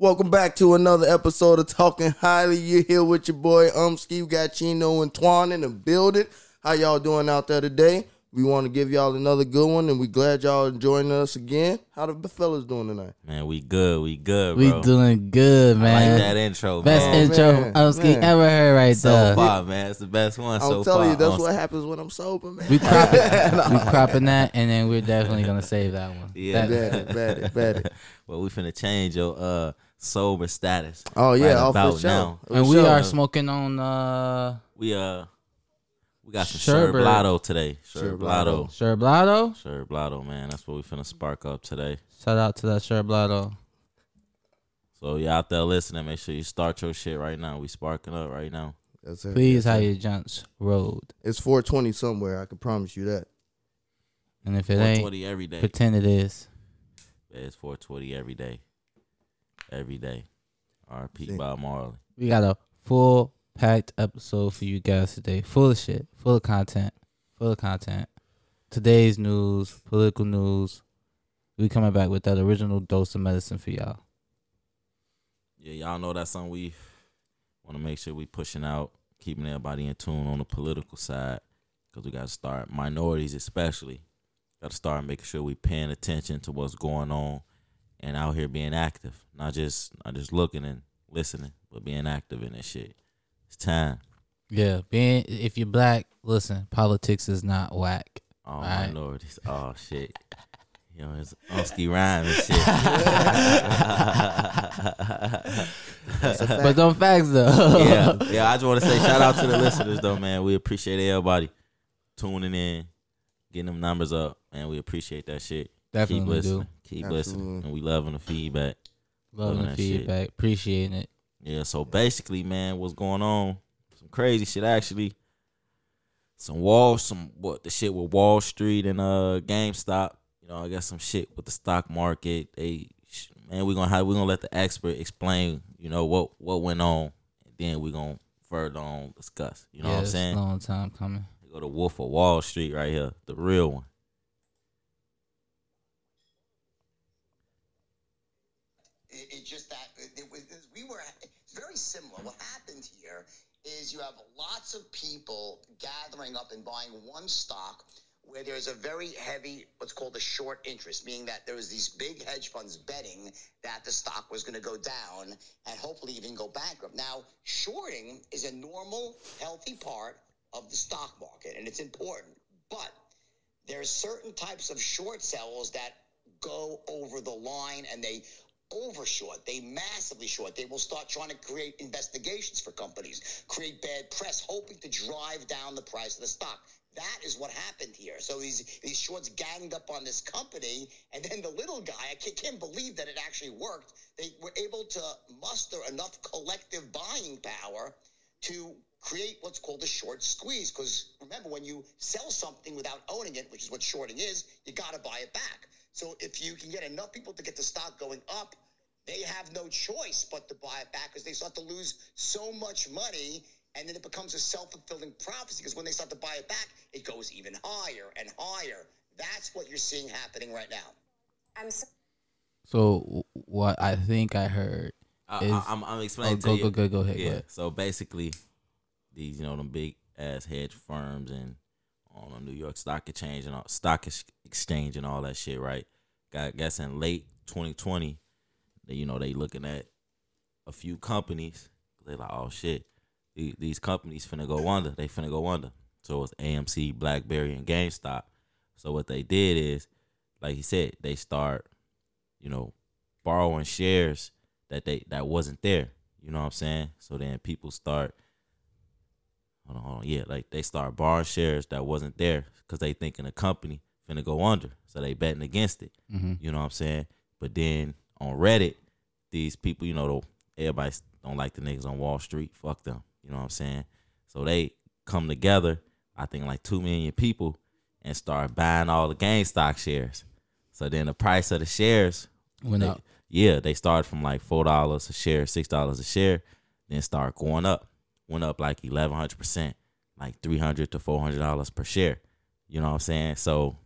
Welcome back to another episode of Talking Highly. You're here with your boy Umski. We got Chino and Twan in the building. How y'all doing out there today? We want to give y'all another good one, and we glad y'all joining us again. How the fellas doing tonight? Man, we good. We good, We doing good, I man. like that intro, Best man. intro man, Umski man. ever heard right so there. far, man. It's the best one I'm so telling far. you, that's On- what happens when I'm sober, man. We cropping, we cropping that, and then we're definitely gonna save that one. Yeah. That- Bad it, bad it, bad it. well, we finna change your uh sober status. Oh yeah, right oh, about for sure. now. For and we sure. are smoking on uh We uh we got some Sherbet. Sherblato today. Sherblato. Sherblato. Sherblato. Sherblato, man. That's what we finna spark up today. Shout out to that Sherblato. So you out there listening, make sure you start your shit right now. We sparking up right now. That's it. Please, That's how it. you junks road. It's 420 somewhere. I can promise you that. And if it ain't, 420 every day. pretend it is. Yeah, It's 420 every day. Every day. RP See. Bob Marley. We got a full packed episode for you guys today. Full of shit, full of content, full of content. Today's news, political news. We coming back with that original dose of medicine for y'all. Yeah, y'all know that's something we want to make sure we pushing out, keeping everybody in tune on the political side, because we got to start minorities especially. Got to start making sure we paying attention to what's going on, and out here being active, not just not just looking and listening, but being active in this shit. It's time. Yeah, being if you're black, listen, politics is not whack. Oh, All Right. minorities. Oh shit. You know, it's Umski rhyme and shit. That's a fact. But them facts though. yeah, yeah. I just want to say shout out to the listeners though, man. We appreciate everybody tuning in, getting them numbers up, and we appreciate that shit. definitely Keep listening, do. Keep Absolutely. listening, and we loving the feedback. Loving Loving the that shit. feedback, appreciating it. Yeah. So basically, man, what's going on? Some crazy shit actually. Some Wall, some what the shit with Wall Street and uh GameStop. You know, I got some shit with the stock market. They man, we're gonna have we're gonna let the expert explain. You know what what went on, and then we're gonna further on discuss. You know yeah, what I'm it's saying? a long time coming. We go to Wolf of Wall Street right here, the real one. It, it just that it, was we were it's very similar. What happened here is you have lots of people gathering up and buying one stock where there's a very heavy what's called a short interest, meaning that there was these big hedge funds betting that the stock was going to go down and hopefully even go bankrupt. Now, shorting is a normal, healthy part of the stock market, and it's important, but there are certain types of short sells that go over the line and they overshort. They massively short. They will start trying to create investigations for companies, create bad press, hoping to drive down the price of the stock. That is what happened here. So these these shorts ganged up on this company, and then the little guy, I can't, believe that it actually worked. They were able to muster enough collective buying power to create what's called a short squeeze. Because remember, when you sell something without owning it, which is what shorting is, you got to buy it back. So if you can get enough people to get the stock going up, they have no choice but to buy it back because they start to lose so much money. And then it becomes a self fulfilling prophecy because when they start to buy it back, it goes even higher and higher. That's what you're seeing happening right now. I'm so- So what I think I heard. I, Is- I, I'm, I'm Oh, explaining go to go you. go go ahead. Go Yeah. ahead. So basically, these you know them big ass hedge firms and on the New York Stock Exchange and all, Stock Ex- Exchange and all that shit, right? Got guess in late 2020, they, you know they looking at a few companies. They like, oh shit, these, companies finna go under. They finna go under. So it's AMC, BlackBerry, and GameStop. So what they did is, like he said, they start, you know, borrowing shares that they that wasn't there. You know what I'm saying? So then people start hold on, hold on. Yeah, like they start borrowing shares that wasn't there because they thinking the company finna go under. So they betting against it. hmm You know what I'm saying? But then on Reddit, these people, you know, everybody don't like the niggas on Wall Street. Fuck them. You know what I'm saying? So they come together, I think like two million people, and start buying all the GameStop shares. So then the price of the shares Went they- up. Yeah, they started from like four dollars a share, six dollars a share, then start going up. Went up like eleven hundred percent, like three hundred to four hundred dollars per share. You know what I'm saying? So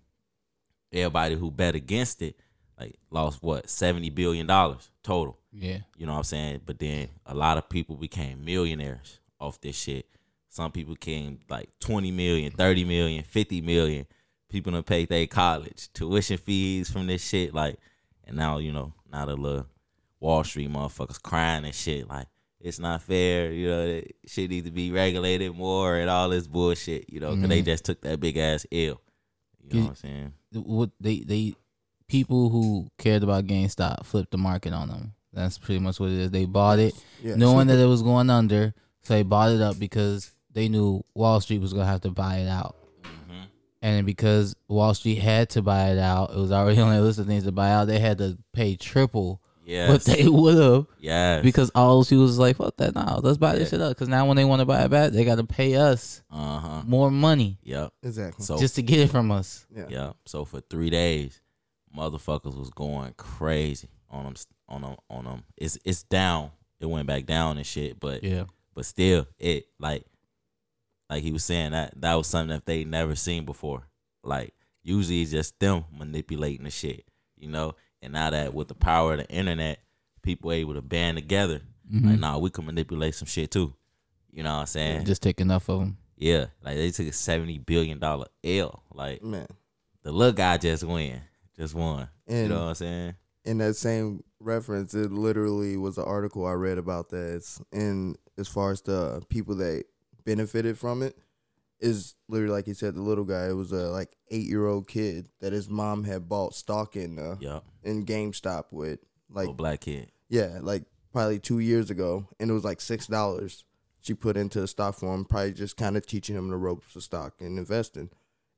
everybody who bet against it like lost what seventy billion dollars total. Yeah. You know what I'm saying? But then a lot of people became millionaires off this shit. Some people came like 20 million, 30 million, 50 million. People done paid their college tuition fees from this shit. Like, and now, you know, now the little Wall Street motherfuckers crying and shit. Like, it's not fair. You know, shit needs to be regulated more and all this bullshit, you know, because they mm-hmm. just took that big ass L. You know what I'm saying? What they they people who cared about GameStop flipped the market on them. That's pretty much what it is. They bought it Yes. knowing that it was going under, so they bought it up because they knew Wall Street was gonna have to buy it out. Mm-hmm. And because Wall Street had to buy it out, it was already on their list of things to buy out. They had to pay triple Yes. what they would have yes. because all those people was like, "Fuck that! Now let's buy this shit up." Because now when they want to buy it back, they got to pay us uh huh. more money Yep. Exactly. So just to get it from us. yeah. Yeah. So for three days, motherfuckers was going crazy on them. On them. On them. It's it's down. It went back down and shit. But Yeah, but still, it like like he was saying that that was something that they never seen before. Like usually it's just them manipulating the shit, you know. And now that with the power of the internet, people able to band together. Like, mm-hmm. nah, we can manipulate some shit too. You know what I'm saying? just take enough of them. yeah. Like they took a seventy billion dollar L. Like Man. the little guy just win, just won. you know what I'm saying? in that same reference, it literally was an article I read about that. It's in as far as the people that benefited from it is literally like you said, the little guy. It was a like eight year old kid that his mom had bought stock in uh, Yup. in GameStop with like Little black kid. yeah, like probably two years ago, and it was like six dollars. She put into the stock for him, probably just kind of teaching him the ropes of stock and investing.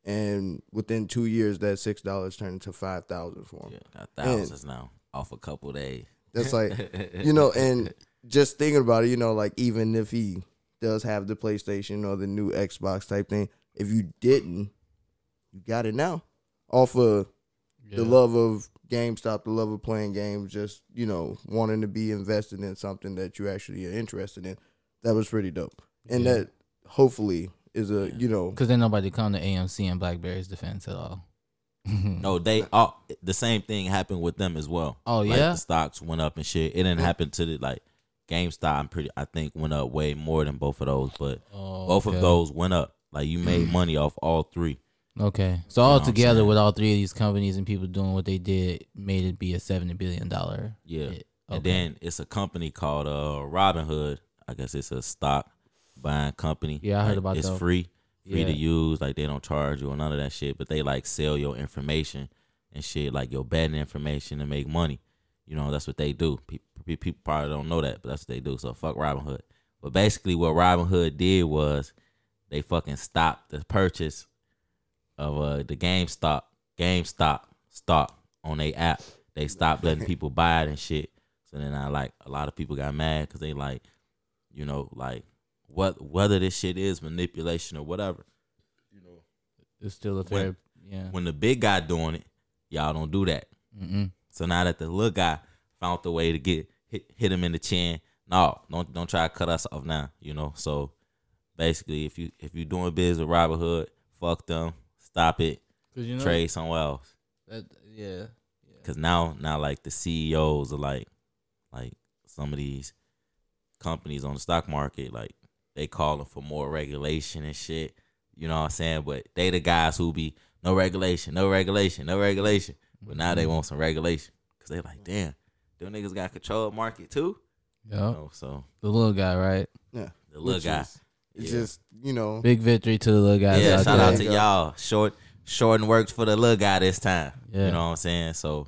And within two years, that six dollars turned into five thousand for him. Yeah, got thousands now off a couple days. That's like, you know, and just thinking about it, you know, like even if he does have the PlayStation or the new Xbox type thing, if you didn't, you got it now. Off of the love of GameStop, the love of playing games, just, you know, wanting to be invested in something that you actually are interested in. That was pretty dope. And Yeah. that hopefully is a, you know, Because then nobody come to AMC and BlackBerry's defense at all. No, they all the same thing happened with them as well. Oh, Like, yeah? the stocks went up and shit. It didn't happen to the like GameStop. I'm pretty. I think went up way more than both of those, but Oh, both okay. of those went up. Like you made money off all three. Okay, so know all together with all three of these companies and people doing what they did, made it be a seventy billion dollar. Yeah, hit. and then it's a company called uh Robinhood. I guess it's a stock buying company. Yeah, I heard Like, about It's that. It's free, free to use. Like they don't charge you or none of that shit. But they like sell your information and shit, like your betting information to make money. You know, that's what they do. People, people probably don't know that, but that's what they do. So fuck Robinhood. But basically, what Robinhood did was they fucking stopped the purchase of uh the GameStop GameStop stock on their app. They stopped letting people buy it and shit. So then I like a lot of people got mad because they like, you know, like what whether this shit is manipulation or whatever. You know, it's still a When- fair. yeah. When the big guy doing it, y'all don't do that. Mm-mm. So now that the little guy found the way to get hit, hit him in the chin, no, don't don't try to cut us off now. You know. So basically, if you if you're doing biz with Robinhood, fuck them, stop it, you know, trade somewhere else. that, yeah, Cause now now like the CEOs are like like some of these companies on the stock market, like they calling for more regulation and shit. You know what I'm saying? But they the guys who be no regulation, no regulation, no regulation. But now Mm-hmm. they want some regulation. Cause they like, damn, them niggas got control of market too. yeah. You know, so The little guy, right? yeah. the little Which guy. is- It's Yeah. just, you know, Big victory to the little guys. yeah, out shout there. out to y'all. Short short and worked for the little guy this time. Yeah. You know what I'm saying? So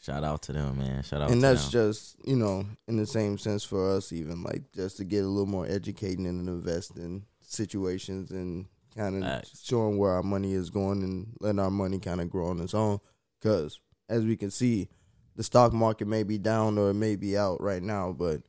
shout out to them, man. Shout out and to that's them. just you know in the same sense for us even like just to get a little more educating and invest in situations and kind of showing where our money is going and letting our money kind of grow on its own because as we can see the stock market may be down or it may be out right now but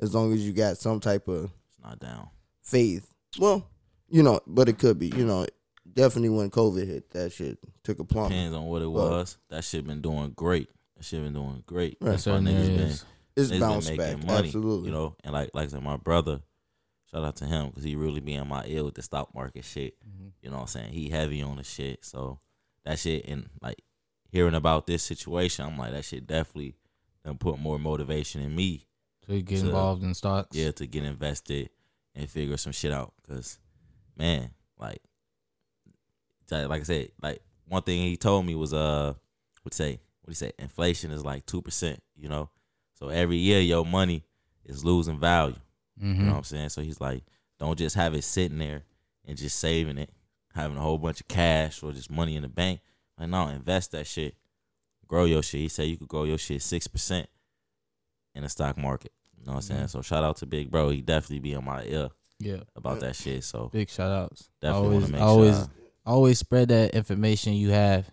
as long as you got some type of it's not down. faith well you know but it could be you know definitely when covid hit that shit took a plummet Depends on what it But- was. That shit been doing great. That shit been doing great. Right. That's why niggas been, it's niggas bounced been back making money. absolutely You know, and like like I said, my brother, shout out to him because he really be in my ear with the stock market shit. Mm-hmm. You know what I'm saying? He heavy on the shit. So that shit and like hearing about this situation, I'm like, that shit definitely done put more motivation in me. to get So, involved in stocks. Yeah, to get invested and figure some shit out. Cause man, like, like I said, like one thing he told me was uh, would say, what he say, inflation is like two percent. You know, so every year your money is losing value. Mm-hmm. You know what I'm saying? So he's like, don't just have it sitting there and just saving it, having a whole bunch of cash or just money in the bank. Like, no, invest that shit. Grow your shit. He said you could grow your shit six percent in the stock market. You know what I'm saying? Mhm. So shout out to Big Bro. He definitely be on my ear Yeah. about that shit. So Big shout outs. definitely always, want to make always, sure. I- always spread that information you have.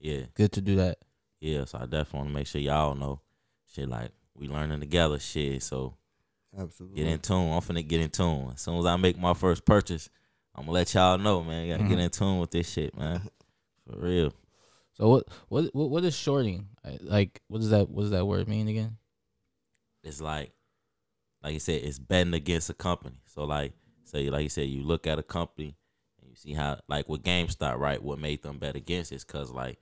yeah, Good to do that. yeah. So I definitely want to make sure y'all know shit like we learning together. Shit. So Absolutely. get in tune. I'm finna get in tune. As soon as I make my first purchase, I'm gonna let y'all know, man. You Gotta get Mhm. in tune with this shit, man. For real. So what what what, what is shorting? Like what does that what does that word mean again? It's like, like you said, it's betting against a company. So like, say like you said, you look at a company and you see how, like with GameStop, right? What made them bet against is because like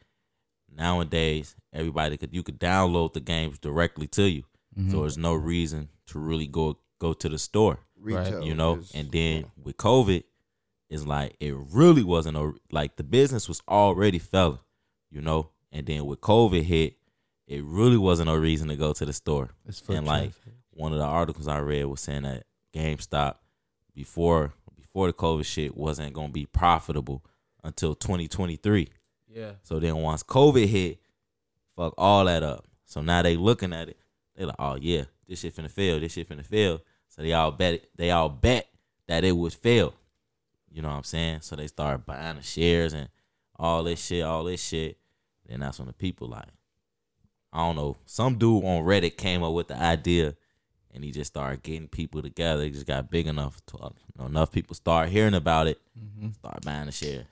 nowadays everybody could you could download the games directly to you, Mhm. so there's no reason to really go go to the store. Retail, you know is- and then with covid it's like it really wasn't a like the business was already failing you know? And then with covid hit it really wasn't a reason to go to the store. It's and like traffic. one of the articles i read was saying that gamestop before before the covid shit wasn't going to be profitable until 2023 yeah. so then once covid hit fuck all that up. So now they looking at it. They like oh yeah this shit finna fail this shit finna fail. So they all bet it, they all bet that it would fail. You know what i'm saying? So they start buying the shares and all this shit all this shit then that's when the people like i don't know some dude on reddit came up with the idea and he just started getting people together he just got big enough to you know, enough people start hearing about it Mm-hmm. start buying the shares.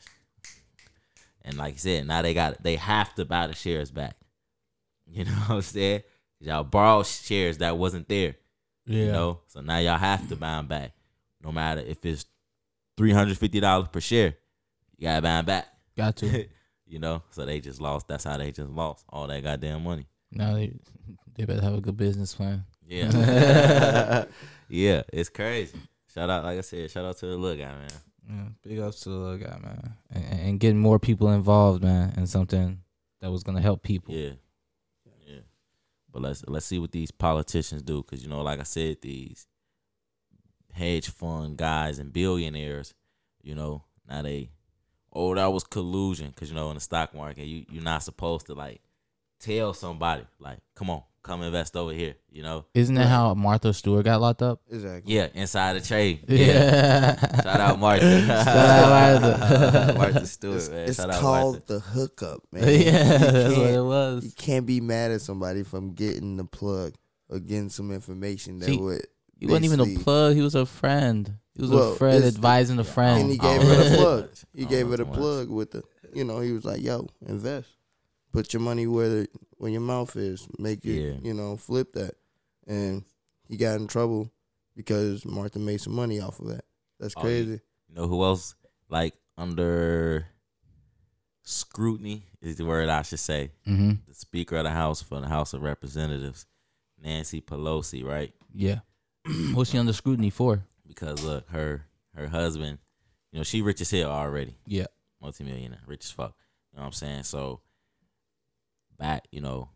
And like I said, now they got they have to buy the shares back. You know what I'm saying? Y'all borrowed shares that wasn't there. Yeah. You know, so now y'all have to buy them back, no matter if it's three hundred fifty dollars per share. You gotta buy them back. Got to. you know, so they just lost. That's how they just lost all that goddamn money. now they they better have a good business plan. Yeah, yeah, it's crazy. Shout out, like I said, shout out to the little guy, man. Yeah, big ups to the little guy, man, and, and getting more people involved, man, in something that was gonna help people. Yeah, yeah. But let's let's see what these politicians do, because you know, like I said, these hedge fund guys and billionaires, you know, now they, oh, that was collusion, because you know, in the stock market, you you're not supposed to like tell somebody like, come on, come invest over here, you know. Isn't that how Martha Stewart got locked up? Exactly. Yeah, inside the trade. Yeah. Shout out Martha. Shout out Martha. Martha Stewart, It's, man. it's Shout out called Martha. the hookup, man. yeah, You that's what can't- it was. You can't be mad at somebody from getting the plug or getting some information that See, would. He wasn't even a plug. He was a friend. He was Well, a friend advising a friend. And he gave her the plug. He gave her the plug with the, you know, he was like, "Yo, invest, put your money where the, where your mouth is, make it, Yeah. you know, flip that." And he got in trouble because Martha made some money off of that. That's Oh, crazy. You know who else like under scrutiny is the word I should say. mm-hmm. The Speaker of the House for the House of Representatives, Nancy Pelosi, right? Yeah. What's she under scrutiny for? Because look, her her husband, you know, she rich as hell already, Yeah. multimillionaire, rich as fuck. You know what I'm saying? So back, you know,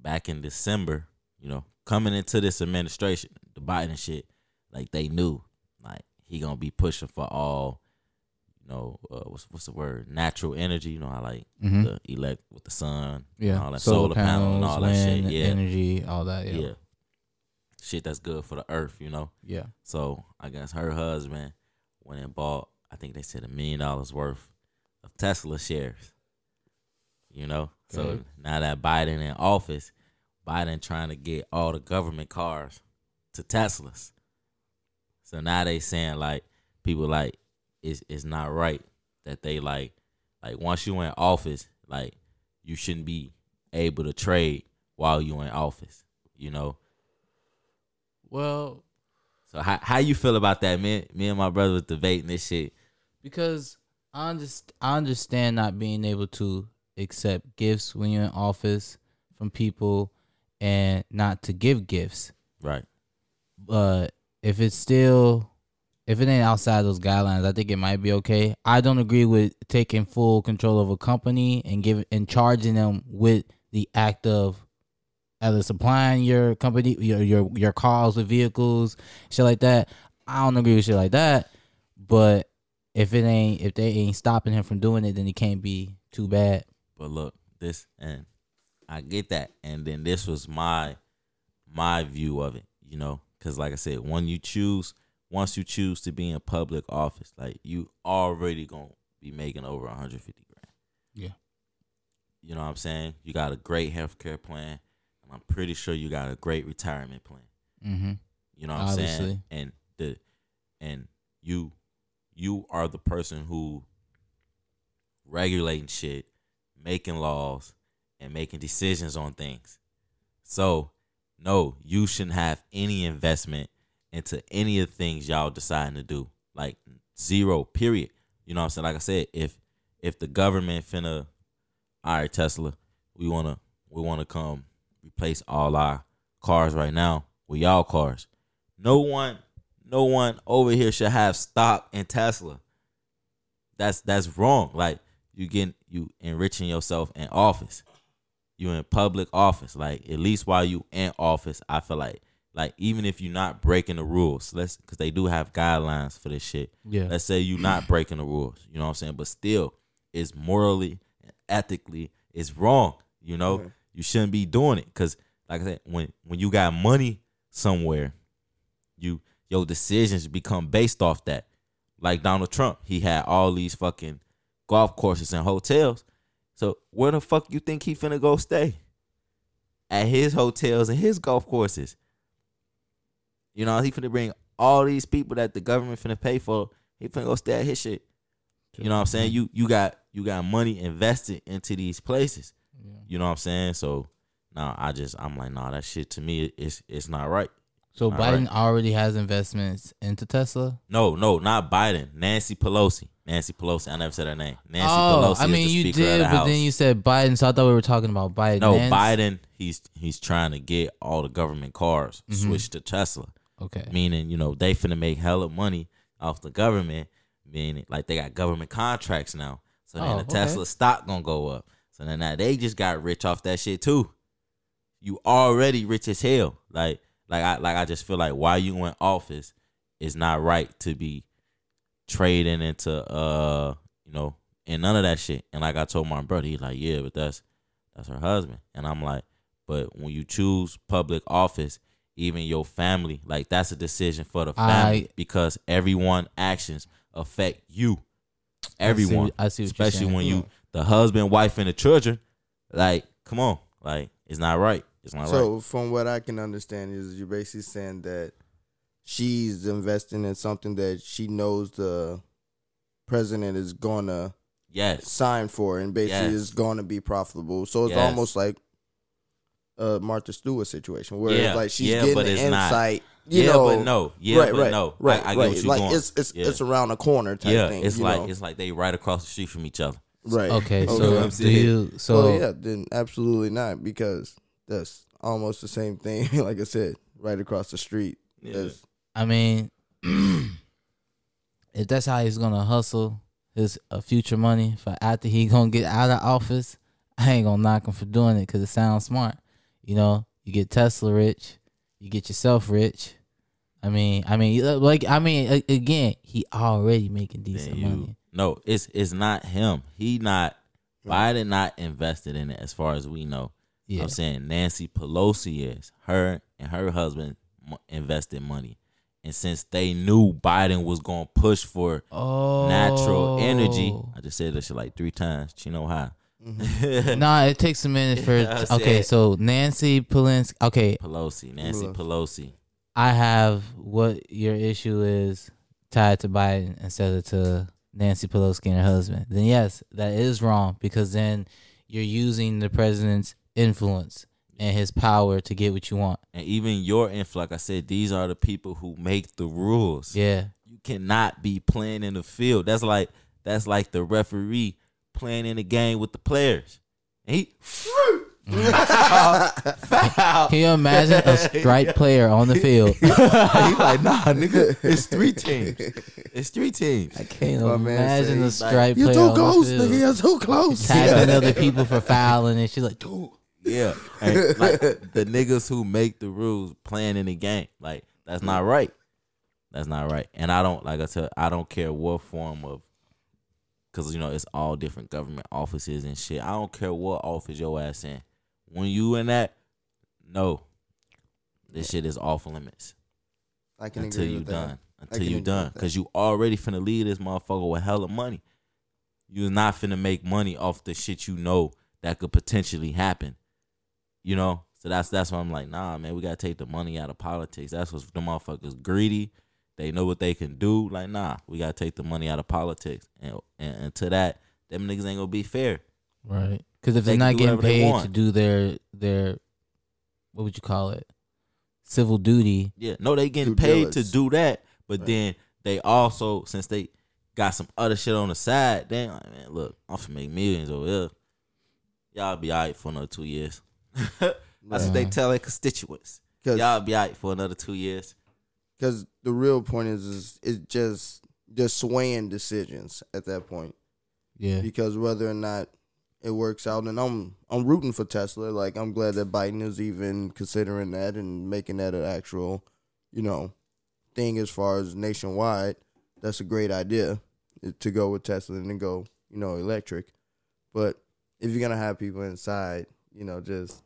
back in December, you know, coming into this administration, the Biden shit, like they knew, like he gonna be pushing for all, you know, uh, what's what's the word? Natural energy. You know I like Mm-hmm. the elect with the sun, yeah. and all that solar, panel and all that shit. Yeah, Energy, all that. yeah, Yeah. Shit that's good for the earth. You know. Yeah. So I guess her husband went and bought, I think they said a million dollars worth of Tesla shares. You know? So now that Biden in office, Biden trying to get all the government cars to Teslas. So now they saying like people like it's it's not right that they like like once you in office, like you shouldn't be able to trade while you in office. You know? Well, So how how you feel about that? Me, me and my brother was debating this shit. because I underst- I understand not being able to accept gifts when you're in office from people and not to give gifts. Right. But if it's still if it ain't outside those guidelines, I think it might be okay. I don't agree with taking full control of a company and give and charging them with the act of either supplying your company your your your cars with vehicles, shit like that. I don't agree with shit like that. But if it ain't if they ain't stopping him from doing it, then it can't be too bad. But look, this and I get that, and then this was my my view of it, you know, because like I said, when you choose, once you choose to be in public office, like you already gonna be making over 150 grand. Yeah. You know what I'm saying? You got a great healthcare plan, and I'm pretty sure you got a great retirement plan. Mm-hmm. You know what I'm saying? And the and you you are the person who regulating shit, making laws, and making decisions on things. So, no, you shouldn't have any investment into any of the things y'all deciding to do. Like zero, period. You know what I'm saying? Like I said, if if the government finna all right, Tesla, we wanna we wanna come replace all our cars right now with y'all cars. No one no one over here should have stock in Tesla. That's that's wrong. Like you getting you enriching yourself in office. You in public office. Like at least while you in office, I feel like like even if you're not breaking the rules, let's because they do have guidelines for this shit. Yeah. Let's say you're not breaking the rules. You know what I'm saying? But still, it's morally and ethically it's wrong. You know, Yeah. You shouldn't be doing it because, like I said, when when you got money somewhere, you your decisions become based off that. Like Donald Trump, he had all these fucking golf courses and hotels. So where the fuck you think he finna go stay? At his hotels and his golf courses. You know, he finna bring all these people that the government finna pay for. He finna go stay at his shit. You know what I'm saying? You you got you got money invested into these places. You know what I'm saying? So now I just I'm like, nah, that shit to me it's it's not right. So All Biden right. already has investments into Tesla. No, no, not Biden. Nancy Pelosi. Nancy Pelosi. I never said her name. Nancy oh, Pelosi. I mean is the you Speaker did, the but then you said Biden, so I thought we were talking about Biden. no, Nance- Biden. He's he's trying to get all the government cars Mhm. switched to Tesla. Okay. Meaning, you know, they finna make hella money off the government. Meaning, like they got government contracts now. So then Oh, the okay. Tesla stock gonna go up. So then now they just got rich off that shit too. You already rich as hell. Like like I like I just feel like while you in office, it's not right to be trading into uh you know and none of that shit. And like I told my brother, he's like, yeah, but that's that's her husband. And I'm like, but when you choose public office, even your family, like that's a decision for the family I- because everyone actions affect you. Everyone, I see what you're especially when you the husband, wife, and the children. Like, come on, like it's not right. It's not right. So from what I can understand is you're basically saying that she's investing in something that she knows the president is gonna Yes, sign for and basically Yes. is gonna be profitable. So it's Yes. almost like a Martha Stewart situation where Yeah, it's like she's yeah, getting but the it's not. insight. You yeah, know, but no, yeah, right, but right, no. right, I, I get right. what you're like going. it's it's Yeah. it's around the corner type yeah, thing. it's you like know? it's like they right across the street from each other. Right. Okay, so Okay. Do you so well, yeah, then absolutely not because that's almost the same thing. like I said, right across the street. Yeah. I mean, if that's how he's gonna hustle his uh, future money for after he gonna get out of office, I ain't gonna knock him for doing it because it sounds smart. You know, you get Tesla rich, you get yourself rich. I mean, I mean, like, I mean, again, he already making decent Then you- money. No, it's it's not him. He not Biden not invested in it as far as we know. Yeah, I'm saying Nancy Pelosi is her and her husband invested money, and since they knew Biden was gonna push for oh, natural energy, oh. I just said that shit like three times. You know how? Mm-hmm. nah, it takes a minute for. Yeah, okay, said- so Nancy Pelosi. Okay, Pelosi, Nancy Pelosi. Pelosi. I have what your issue is tied to Biden instead of to Nancy Pelosi and her husband. Then yes, that is wrong because then you're using the president's influence and his power to get what you want. And even your influx, like I said, these are the people who make the rules. Yeah. You cannot be playing in the field. That's like that's like the referee playing in the game with the players. And he Can you imagine a strike player on the field? he like, nah, nigga, it's three teams. It's three teams. I can't My imagine a say, strike You're player too on close, the field. nigga. You're too close. Tagging other people for fouling, and she's like, dude. Yeah, and like the niggas who make the rules playing in the game, like that's not right. That's not right. And I don't like I said, I don't care what form of, because you know it's all different government offices and shit. I don't care what office your ass in. When you in that, no, this shit is off limits I can until agree you with done. I Until you done, because you already finna leave this motherfucker with hella money. You're not finna make money off the shit you know that could potentially happen. You know, so that's that's why I'm like, nah, man, we gotta take the money out of politics. That's what the motherfuckers greedy. They know what they can do. Like, nah, we gotta take the money out of politics, and and, and to that, them niggas ain't gonna be fair. Right. Because if They they're not getting paid to do their their what would you call it? Civil duty. Yeah, no, they getting Due paid to diligence. do that, but Right. then they also since they got some other shit on the side, they like, man, look, I'm finna make millions over here. Y'all be alright for another two years. That's what they Right. tell their constituents. Y'all be alright for another two years. because the real point is is it's just just swaying decisions at that point. Yeah. Because whether or not it works out, and I'm I'm rooting for Tesla. Like I'm glad that Biden is even considering that and making that an actual, you know, thing as far as nationwide. That's a great idea eh, to go with Tesla and then go, you know, electric. But if you're gonna have people inside, you know, just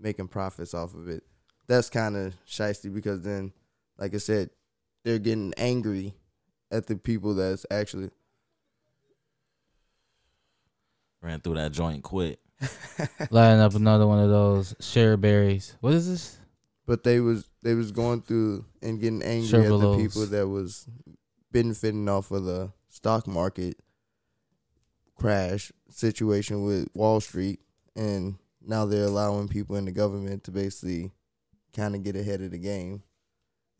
making profits off of it, that's kind of shisty because then, like I said, they're getting angry at the people that's actually Ran through that joint, quit. Lighting up another one of those share berries. What is this? but they was they was going through and getting angry at the Chevrolos. people that was benefiting off of the stock market crash situation with Wall Street, and now they're allowing people in the government to basically kind of get ahead of the game,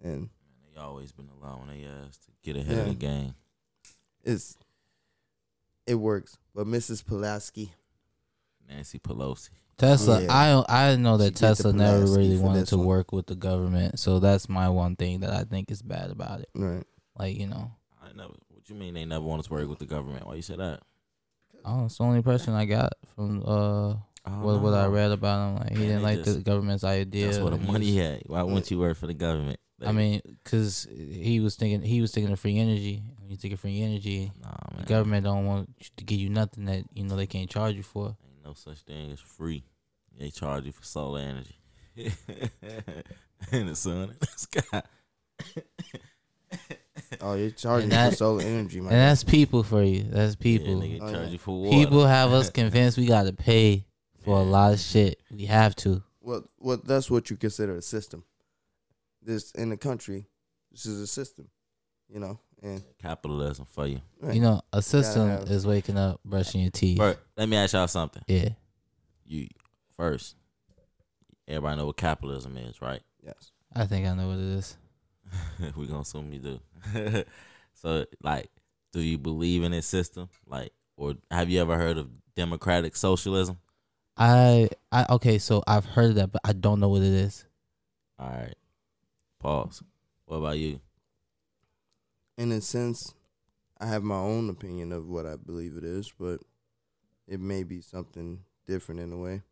and They always been allowing their ass to get ahead of Yeah. the game. it's it works. But Mrs. Pulaski, Nancy Pelosi. Tesla. Yeah. I I know She that get the Tesla never Pulaski really for wanted this to one. work with the government, so that's my one thing that I think is bad about it. right? Like you know, I never. What you mean they never want us to work with the government? Why you say that? oh, it's the only impression I got from uh what what I read about him. Like he Man, didn't they like the just- government's idea. That's where the money was- at. Why wouldn't you work for the government? I mean, because he was thinking he was thinking of free energy. When you think of free energy, nah, the government don't want to give you nothing that you know they can't charge you for. Ain't no such thing as free. They charge you for solar energy. in the sun, in the sky. Oh, you're charging And that- for solar energy, man. And that's people for you. That's people. Yeah, nigga Oh, charge yeah. you for water. people have us convinced we got to pay for a lot of shit. We have to. Well, well, that's what you consider a system. This in the country, this is a system, you know. And capitalism for you. right. You know, a system have- is waking up, brushing your teeth. But let me ask y'all something. Yeah. You first. Everybody know what capitalism is, right? yes, I think I know what it is. we gonna assume you do. so, like, do you believe in this system? Like, or have you ever heard of democratic socialism? I I okay, so I've heard of that, but I don't know what it is. All right. Pause. What about you? in a sense, I have my own opinion of what I believe it is, but it may be something different in a way.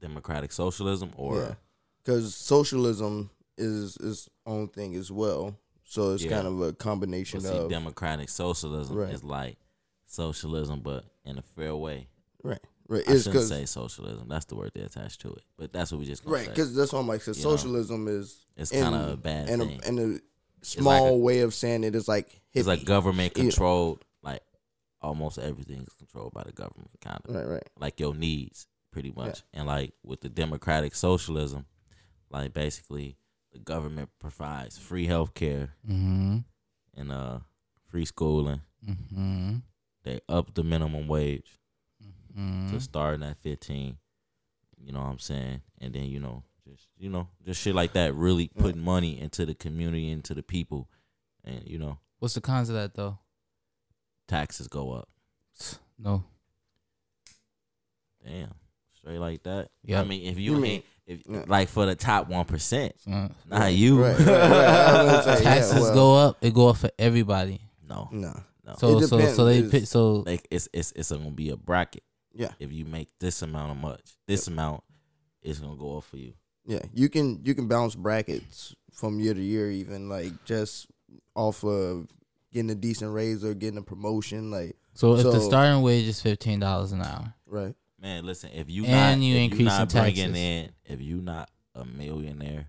Democratic socialism or because socialism is its own thing as well. So it's Yeah. kind of a combination Well, see, of democratic socialism Right. is like socialism, but in a fair way. right, right. I It's shouldn't say socialism. That's the word they attach to it. But that's what we just right because that's what I'm like. 'cause You know, socialism is it's in- kind of a bad in thing. a, in a small a- way of saying it is like it's like hippie. government Yeah. controlled. Like almost everything is controlled by the government, kind of Right, right. like your needs, pretty much. And like with the democratic socialism, like basically the government provides free health care Mm-hmm. and uh free schooling. Mm-hmm. They up the minimum wage mm-hmm. to starting at 15. You know what I'm saying? And then, you know, just, you know, just shit like that, really putting money into the community, into the people. And, you know, What's the cons of that though? taxes go up. No. Damn, straight like that. Yep. I mean, if you, You mean- if Yeah. like for the top one percent, Uh, not you. Right, right, right. I was gonna say, yeah, taxes well, go up. It go up for everybody. No, No. no. So It so so they pick so like it's it's it's gonna be a bracket. Yeah. If you make this amount of much, this amount is gonna go up for you. Yeah, you can you can bounce brackets from year to year, even like just off of getting a decent raise or getting a promotion, like so if the starting wage is fifteen dollars an hour. right. Man, listen, if you And not, you if increasing not bringing taxes. in, if you not a millionaire,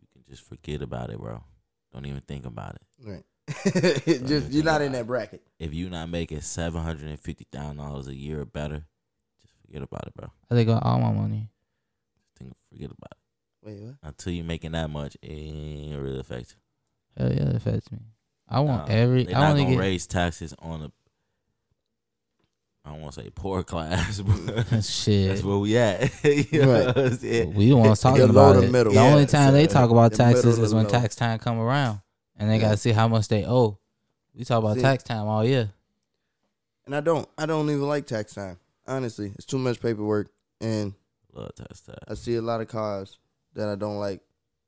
you can just forget about it, bro. Don't even think about it. Right. just you're not in that bracket. If you're not making seven hundred and fifty thousand dollars a year or better, just forget about it, bro. I think all my money. Just think forget about it. Wait, what? Until you're making that much, it ain't really affect you. Hell yeah, it affects me. I want Nah, every. They I not want to gonna get. raise taxes on the. I don't want to say poor class, but Shit. that's where we at. you know Right. what I'm saying? We the ones talking The low about to it. middle. The Yeah, only time they talk about the taxes is when low. tax time come around, and they Yeah. gotta see how much they owe. We talk about See. tax time all year. And I don't I don't even like tax time. Honestly, it's too much paperwork, and Love tax time. I see a lot of cars that I don't like,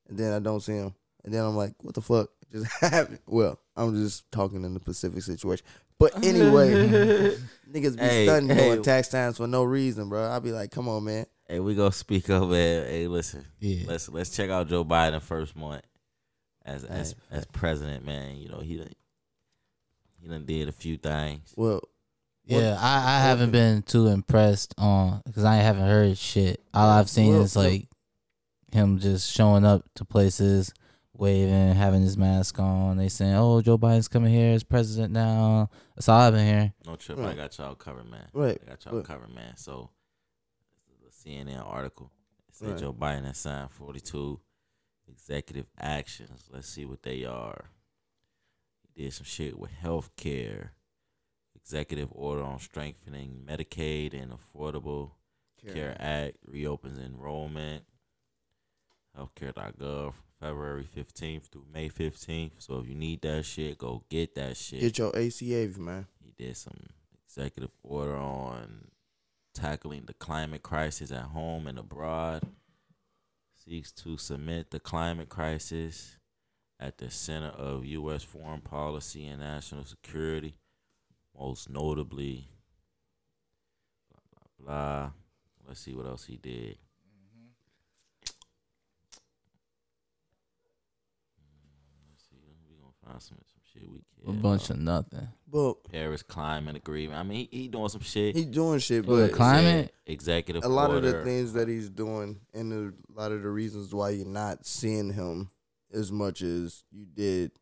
and then I don't see them, and then I'm like, what the fuck just happened? Well, I'm just talking in the Pacific situation, but anyway, niggas be Hey, stunning hey. doing tax times for no reason, bro. I'll be like, come on, man. Hey, we gonna speak up, man. Hey, listen, Yeah. let's let's check out Joe Biden first month as as Hey, as president, man. You know he done he done did a few things. Well, Yeah, I, I haven't been too impressed on because I haven't heard shit. All I've seen Well, is well- like him just showing up to places, waving, having his mask on. They saying, "Oh, Joe Biden's coming here as president now." That's all I've been hearing. No trip, I got y'all covered, man. Right, I got y'all right. covered, man. So the CNN article it said Right. Joe Biden has signed 42 executive actions. Let's see what they are. He did some shit with health care, executive order on strengthening Medicaid and Affordable Care Act reopens enrollment. Healthcare.gov February 15th through May 15th. So if you need that shit, go get that shit. get your ACA, man. He did some executive order on tackling the climate crisis at home and abroad. Seeks to cement the climate crisis at the center of U.S. foreign policy and national security. Most notably, blah, blah, blah. Let's see what else he did. Mm-hmm. Mm, let's see. we going to find some shit we A bunch about. of nothing. But Paris Climate Agreement. I mean, he, he doing some shit. he doing shit, For the but climate? Executive a lot of the things that he's doing, and a lot of the reasons why you're not seeing him as much as you did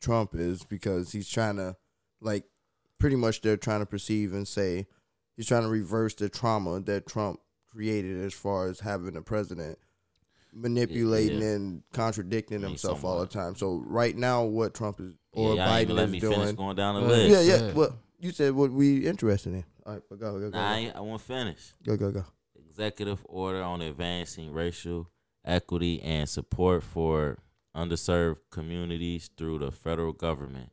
Trump is because he's trying to, like, pretty much they're trying to perceive and say he's trying to reverse the trauma that Trump created as far as having a president manipulating yeah. and contradicting himself all the time. So right now, what Trump is or yeah, y'all Biden let is me finish doing, going down the Yeah, list. yeah, yeah. Yeah. Well, you said what we interested in. All right, but go, go, go, go, Nah, I, ain't- I won't finish. go, go, go. Executive order on advancing racial equity and support for underserved communities through the federal government.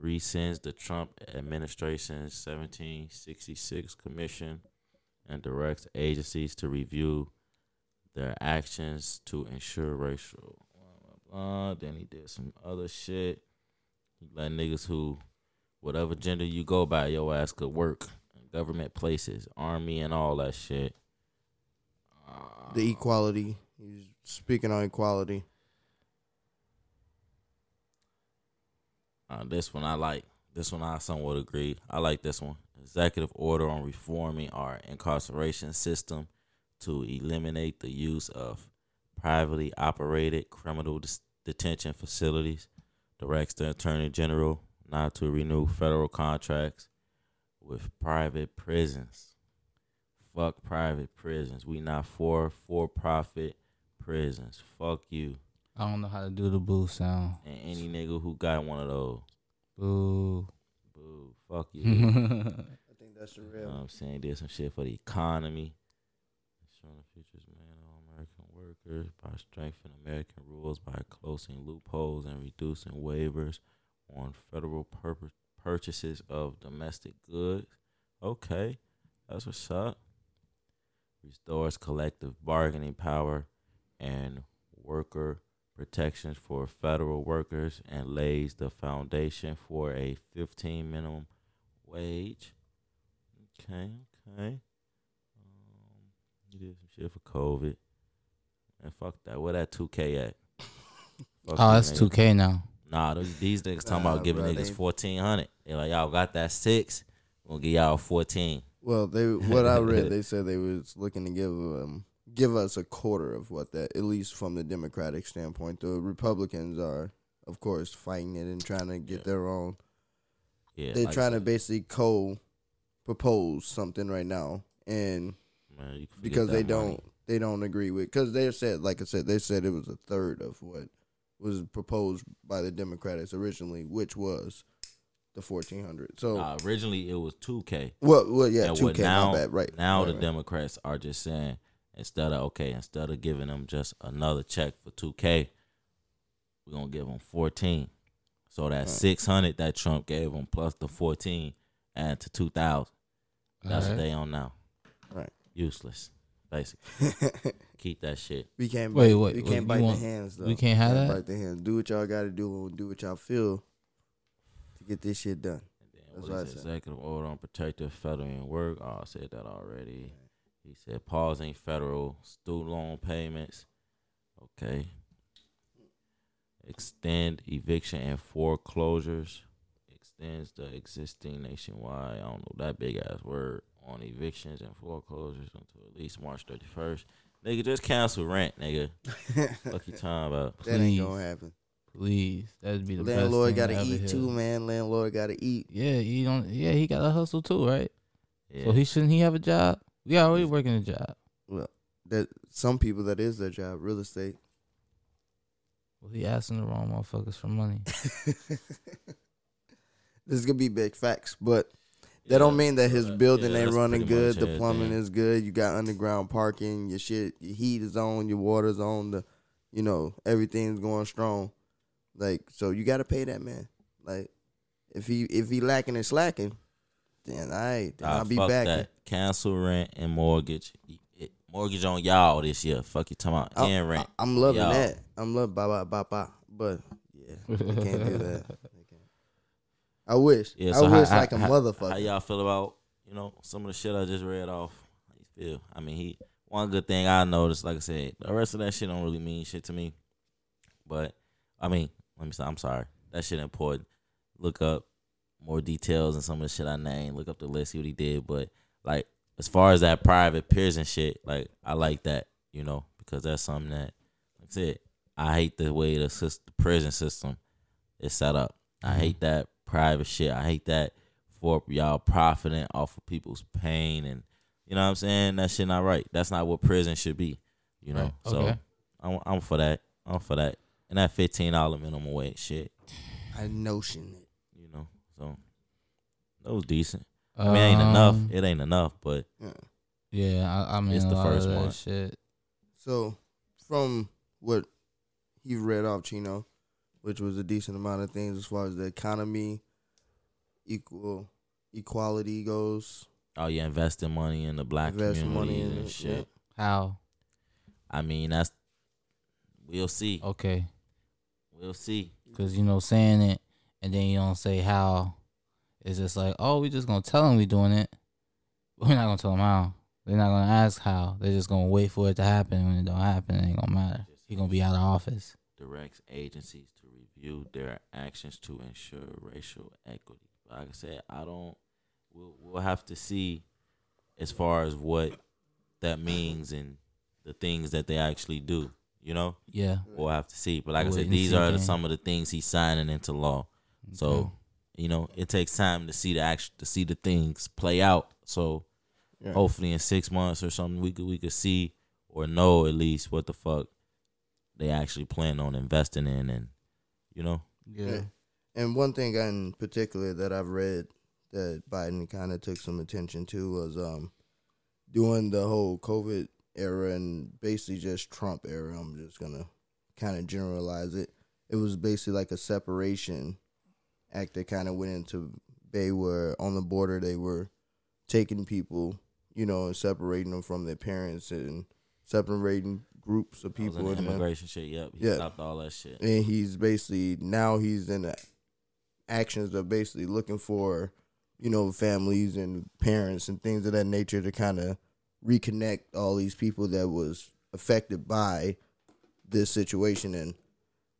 Rescinds the Trump administration's 1766 commission and directs agencies to review their actions to ensure racial. Blah, blah, blah. Then he did some other shit. He let niggas who, whatever gender you go by, your ass could work in government places, army and all that shit. Uh, the equality. He's speaking on equality. Uh, this one I like. This one I somewhat agree. I like this one. Executive order on reforming our incarceration system to eliminate the use of privately operated criminal dis- detention facilities. Directs the Attorney General not to renew federal contracts with private prisons. Fuck private prisons. We not for for profit prisons. Fuck you. I don't know how to do the boo sound. And any nigga who got one of those. Boo. Boo. Fuck you. I think that's the You know what I'm saying? Did some shit for the economy. Showing the futures man on American workers by strengthening American rules by closing loopholes and reducing waivers on federal pur- purchases of domestic goods. Okay. That's what's up. restores collective bargaining power and worker protections for federal workers, and lays the foundation for a 15 minimum wage. Okay, okay. Um, you did some shit for COVID. And fuck that. Where that 2K at? Fuck Oh, you, that's nigga. two K now. Nah, those, these niggas talking Nah, about giving bro, niggas they- fourteen hundred. They're like y'all got that six. We'll give y'all fourteen. Well, they what I read, they said they was looking to give um give us a quarter of what that at least from the Democratic standpoint. The Republicans are, of course, fighting it and trying to get Yeah. their own. Yeah, They're like trying to basically co propose something right now, and man, you can forget because they money. don't they don't agree with because they said like I said they said it was a third of what was proposed by the Democrats originally, which was the fourteen hundred. So Nah, originally it was two K. well, well, yeah, and two what K. now, bad. Right Now right, the right. Democrats are just saying instead of okay, instead of giving them just another check for two K, we're gonna give them fourteen. So that Right. six hundred that Trump gave them plus the fourteen add to two thousand. That's what they on now. Right. Useless, basically. Keep that shit. we can't Wait, bite, wait, we can't you bite want- the hands though. we can't have that? Bite the hands. Do what y'all got to do and do what y'all feel to get this shit done. That's what what I is said. executive order on protective federal work? Oh, I said that already. He said pausing federal student loan payments. Okay. Extend eviction and foreclosures. Extends the existing nationwide. I don't know that big ass word on evictions and foreclosures until at least March thirty first. Nigga, just cancel rent, nigga. Fuck you talking about? That ain't Please. gonna happen. Please, that'd be the Landlord best got thing to to ever eat hear. too, man. Landlord got to eat. Yeah, he don't. Yeah, he got to hustle too, right? Yeah. So he shouldn't he have a job? Yeah, We already working a job. Well, that some people that is their job, real estate. Well, he asking the wrong motherfuckers for money. this is gonna be big facts, but that Yeah, don't mean that his building yeah, ain't running good. The plumbing is good. You got underground parking. Your shit, your heat is on. Your water's on. The, you know, everything's going strong. Like so, you got to pay that man. Like if he if he lacking and slacking, then I then Nah, I'll be fuck back. that. Cancel rent and mortgage. Mortgage on y'all this year. Fuck you talking about and rent. I, am loving Y'all. that. I'm loving ba ba ba ba. But yeah, we can't do that. I wish. Yeah, I so how- wish like a how- motherfucker. How y'all feel about you know some of the shit I just read off? How you feel? I mean, he one good thing I noticed, like I said, the rest of that shit don't really mean shit to me. But I mean, let me say, I'm sorry, that shit important. Look up more details and some of the shit I named. Look up the list, see what he did. But like as far as that private prison shit, like I like that, you know, because that's something that, like I said, I hate the way the, system, the prison system is set up. I Mhm. hate that private shit. I hate that for y'all profiting off of people's pain and you know what I'm saying. That shit not right. That's not what prison should be. You know. Right. So Okay. I'm I'm for that. I'm for that. And that fifteen dollar minimum wage shit. I notion it. You know. So that was decent. I mean, it ain't enough. Um, It ain't enough, but Yeah. Yeah, I, I mean, It's a the lot first of that one. shit. So, from what he read off Chino, which was a decent amount of things as far as the economy, equal equality goes, oh yeah, investing money in the black invest community money in and it. shit. How? I mean, that's we'll see. Okay, We'll see. because you know saying it and then you don't say how. It's just like, oh, we just gonna tell them we doing it. We're not gonna tell them how. They're not gonna ask how. They're just gonna wait for it to happen. When it don't happen, it ain't gonna matter. He gonna be out of office. directs agencies to review their actions to ensure racial equity. Like I said, I don't. We'll, we'll have to see as far as what that means and the things that they actually do. You know, Yeah. we'll have to see. But like I said, these are the, some of the things he's signing into law. So you know, it takes time to see the action, to see the things play out. So Yeah. hopefully in six months or something, we could we could see or know at least what the fuck they actually plan on investing in, and you know, yeah. And one thing in particular that I've read that Biden kind of took some attention to was um during the whole COVID era and basically just Trump era. I'm just gonna kind of generalize it. It was basically like a separation act that kind of went into Bay where on the border they were taking people, you know, and separating them from their parents and separating groups of people. in immigration shit. Yep. He Yeah. stopped all that shit. and he's basically now he's in the actions of basically looking for you know families and parents and things of that nature to kind of reconnect all these people that was affected by this situation and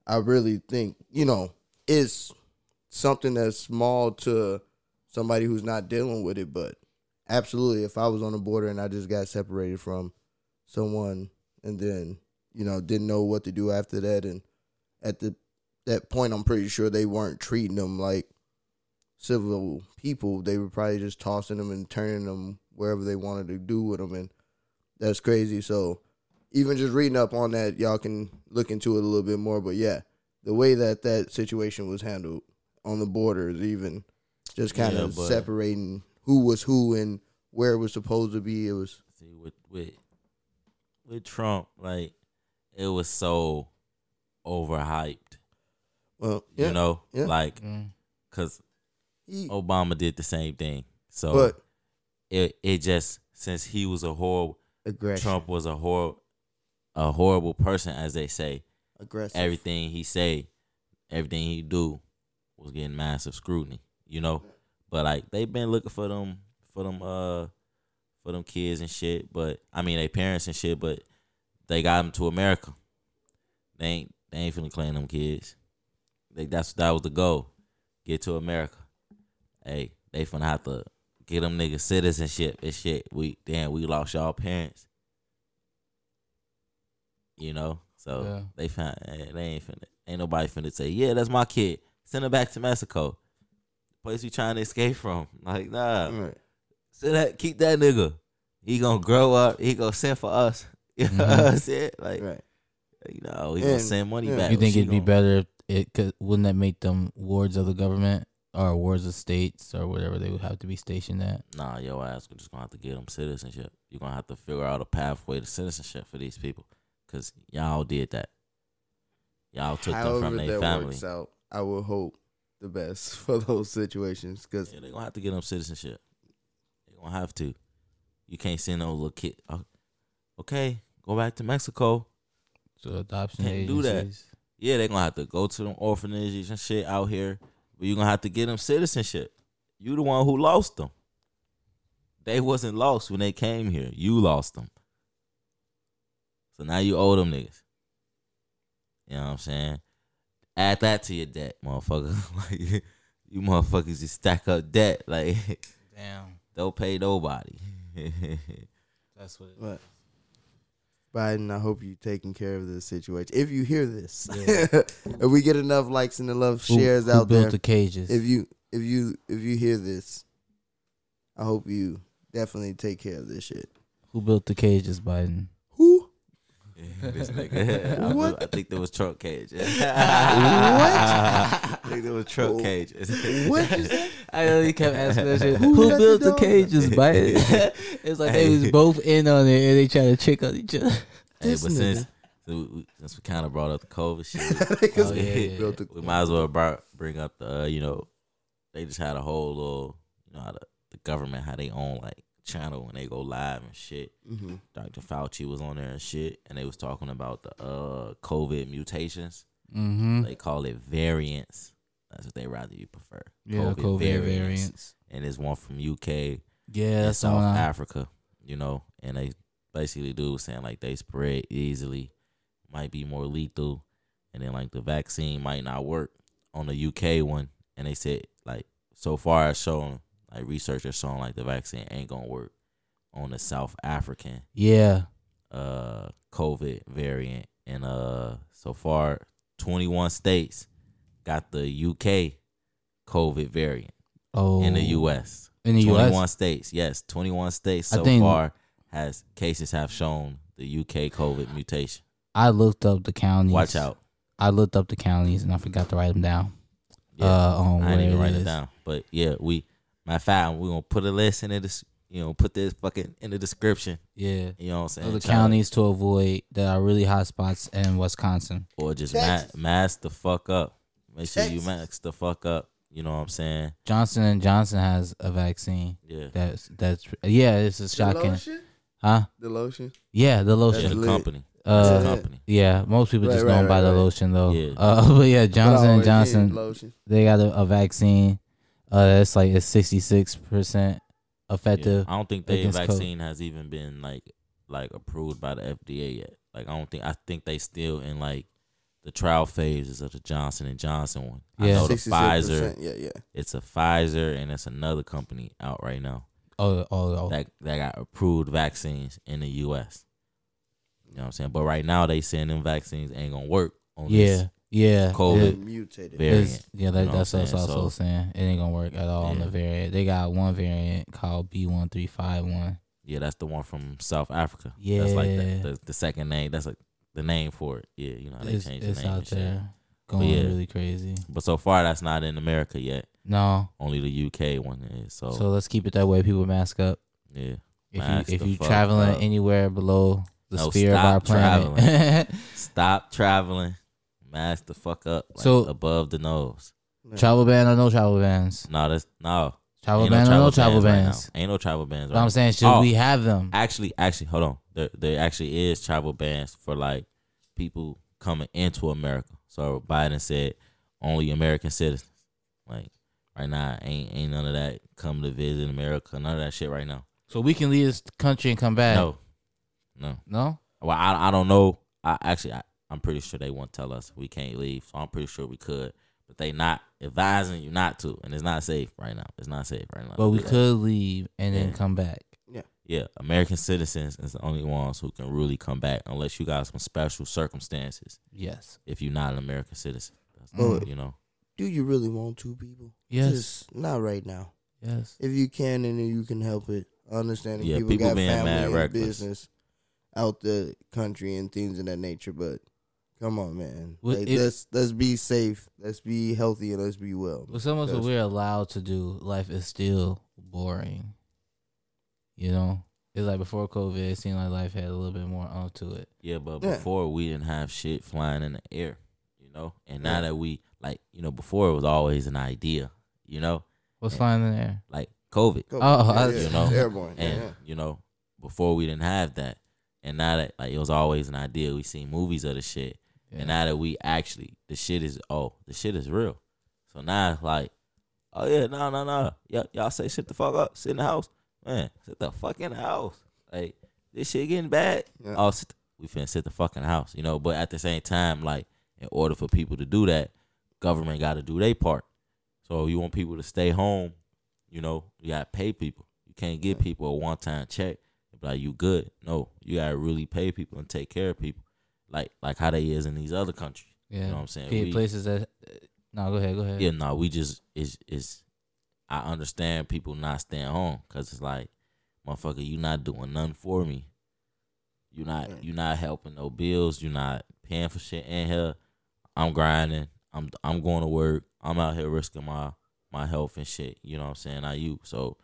i really think you know it's something that's small to somebody who's not dealing with it but absolutely if i was on the border and i just got separated from someone and then you know didn't know what to do after that and at the that point I'm pretty sure they weren't treating them like civil people. They were probably just tossing them and turning them wherever they wanted to do with them and that's crazy. So even just reading up on that, y'all can look into it a little bit more, but yeah, the way that that situation was handled on the borders even just kind Yeah, of separating who was who and where it was supposed to be. It was See, with with with Trump, like it was so overhyped. well, yeah, You know, yeah. like Mm. because he- Obama did the same thing. So but it it just since he was a horrible aggression, Trump was a hor a horrible person, as they say. aggressive. Everything he say, everything he do, was getting massive scrutiny. You know, but like they've been looking for them for them uh for them kids and shit. But I mean, they parents and shit. But they got them to America. They ain't they ain't finna claim them kids. They that's that was the goal. Get to America. Hey, they finna have to get them niggas citizenship and shit. We damn, we lost y'all parents. You know, so Yeah. they found eh, they ain't finna ain't nobody finna say yeah that's my kid. Send him back to Mexico, place we trying to escape from. Like nah, Right. Send that keep that nigga. He gonna grow up. He gonna send for us. You know what I'm mm-hmm. saying? Like Right. you know he gonna And- send money yeah. back. You think She it'd be gonna- better if it could wouldn't that make them wards of the government or wards of states or whatever they would have to be stationed at? Nah, your ass we just gonna have to get them citizenship. You're gonna have to figure out a pathway to citizenship for these people, cause y'all did that. Y'all took them However from their that family. works out, I will hope the best for those situations because Yeah, they gonna have to get them citizenship. They gonna have to. You can't send no little kid. uh, okay, go back to Mexico. So adoption Can't do that. agencies. Yeah, they're gonna have to go to them orphanages and shit out here. But you're gonna have to get them citizenship. You the one who lost them. They wasn't lost when they came here. You lost them. So now you owe them niggas. You know what I'm saying? Add that to your debt, motherfucker. like you motherfuckers just stack up debt. Like Damn, don't pay nobody. that's what. It But Biden, I hope you taking care of this situation. If you hear this, Yeah. if we get enough likes and enough Who- shares who out built there, the cages? if you if you if you hear this, I hope you definitely take care of this shit. who built the cages, Biden? This nigga. I, What? I think there was truck cage. what? I think there was truck cages. What you say? I know he kept asking that shit. Who Who, built the the cages, Biden? it's like they was both in on it and they trying to trick on each other. Hey, but since so we, since we kind of brought up the COVID shit, Oh, yeah, we yeah, we might as well brought, bring up the uh, you know they just had a whole little you know how the, the government had their own like channel when they go live and shit. Mhm. Dr. Fauci was on there and shit, and they was talking about the uh COVID mutations. Mm-hmm. They call it variants. That's what they rather you prefer. Yeah, COVID, variants. And there's one from UK Yeah, that's South one. I- Africa, you know, and they basically do was saying like they spread easily, might be more lethal, and then like the vaccine might not work on the UK one, and they said like so far it's shown like researchers showing like the vaccine ain't gonna work on the South African Yeah, uh COVID variant, and uh so far 21 states got the UK COVID variant oh, in the U.S. In the 21 U.S. states, yes, 21 states so far has cases have shown the UK COVID mutation. I looked up the counties. Watch out. I looked up the counties and I forgot to write them down. Yeah, uh, on I didn't even write it down, but yeah, we matter of fact, we're gonna put a list in this. You know, put this fucking in the description. Yeah, You know what I'm saying? of the Try counties to avoid that are really hot spots in Wisconsin. or just ma- mask the fuck up. Make sure you Texas. mask the fuck up. You know what I'm saying? Johnson and Johnson has a vaccine. Yeah. That's that's yeah. This is The shocking, lotion? huh? The lotion. Yeah, the lotion. the company. Uh, the Yeah. company. Yeah, most people Right, just right, don't buy right, the lotion though. Yeah. Uh, but yeah, Johnson and Johnson, lotion. they got a, a vaccine. Uh, it's like it's sixty six percent Yeah. effective. I don't think the against COVID. vaccine has even been like like approved by the FDA yet. Like I don't think I think they still in like the trial phases of the Johnson and Johnson one. I Yeah. know the 66%. Pfizer. Yeah, yeah. It's a Pfizer and it's another company out right now Oh, oh, oh. that that got approved vaccines in the US. You know what I'm saying? But right now they saying them vaccines ain't gonna work on yeah, this yeah. COVID. It- Mutated. variant. it's- yeah, you know that's what I'm what I was saying? also So- saying. It ain't gonna work at all on the variant. They got one variant called B one three five one. Yeah, that's the one from South Africa. Yeah, That's like Yeah. the, the, the second name. That's like the name for it. Yeah, you know, how they It's, changed it's the name out and shit. there going yeah. really crazy. But so far that's not in America yet. No, Only the UK one is. So, so let's keep it that way. People mask up. yeah. If Mask you if you traveling up. anywhere below the No, sphere of our stop planet, Stop traveling. Mask the fuck up. Like So- above the nose. travel ban or no travel bans? No, that's no. Travel Ain't ban or no travel right now. bans? Ain't no travel bans. But Right I'm saying, should Oh. we have them? Actually, actually, hold on. There, there actually is travel bans for like people coming into America. So Biden said only American citizens. Like right now, ain't ain't none of that come to visit America. None of that shit right now. So we can leave this country and come back? No, no. no. Well, I I don't know. I actually I, I'm pretty sure they won't tell us we can't leave. So I'm pretty sure we could, but they not advising you not to, and it's not safe right now. It's not safe right now. But we Yeah. could leave and then come back. Yeah, Yeah. American citizens is the only ones who can really come back unless you got some special circumstances. Yes. If you're not an American citizen, That's Well, you know. Do you really want two people? Yes. Just not right now. Yes. If you can and you can help it, I understand that Yeah, people, people got being family mad and reckless. business out the country and things of that nature. But come on, man, Well, Like, it- let's let's be safe, let's be healthy, and let's be well. With so much what we're allowed to do, life is still boring. You know, it's like before COVID, it seemed like life had a little bit more onto it. Yeah, but Yeah. before we didn't have shit flying in the air, you know. And now Yeah. that we like, you know, before it was always an idea, you know, What's Yeah. flying in the air? like COVID. Go. Oh, yeah, I- yeah, You know, airborne. And yeah. you know, before we didn't have that, and now that like it was always an idea. We seen movies of the shit, Yeah. and now that we actually the shit is oh the shit is real. So now it's like, oh yeah, no no no, y'all, y'all say sit the fuck up, sit in the house, man, sit the fuck in the house. Like this shit getting bad. Yeah. Oh, sit we finna sit the fucking house, you know. But at the same time, like in order for people to do that, government got to do their part. So you want people to stay home, you know, you gotta pay people. You can't give people a one time check like you good. No, you gotta really pay people and take care of people, like like how they is in these other countries. Yeah. You know what I'm saying? P- We- places that. No, go ahead. Go ahead. yeah, no, we just is is. I understand people not staying home because it's like, motherfucker, you not doing nothing for me. You not Yeah. you not helping no bills. You not paying for shit in here. I'm grinding. I'm I'm going to work. I'm out here risking my my health and shit. You know what I'm saying? I you so.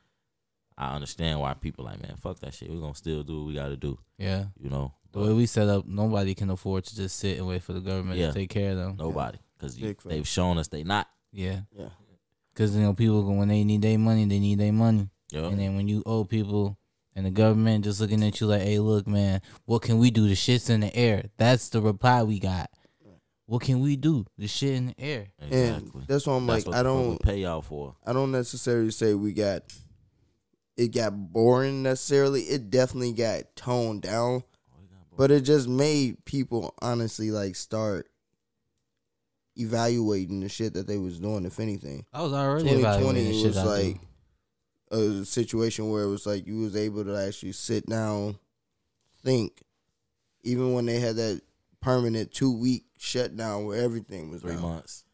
I understand why people like man, fuck that shit. We're gonna still do what we gotta do. Yeah. You know, The way we set up, nobody can afford to just sit and wait for the government Yeah. to take care of them. nobody because Big facts. they've shown us they not. Yeah. Yeah. Because, you know, people, go- when they need their money, they need their money. Yo, And then when you owe people and the government just looking at you like, hey, look, man, what can we do? The shit's in the air. That's the reply we got. What can we do? The shit in the air. exactly. And that's why I'm That's like, what I the fuck we don't, pay y'all for. I don't necessarily say we got it got boring necessarily. It definitely got toned down, but it just made people honestly like start evaluating the shit that they was doing. If anything, I was already 2020 evaluating the shit was like a situation where it was like you was able to actually sit down, think, even when they had that permanent two week shutdown where everything was Three down. months.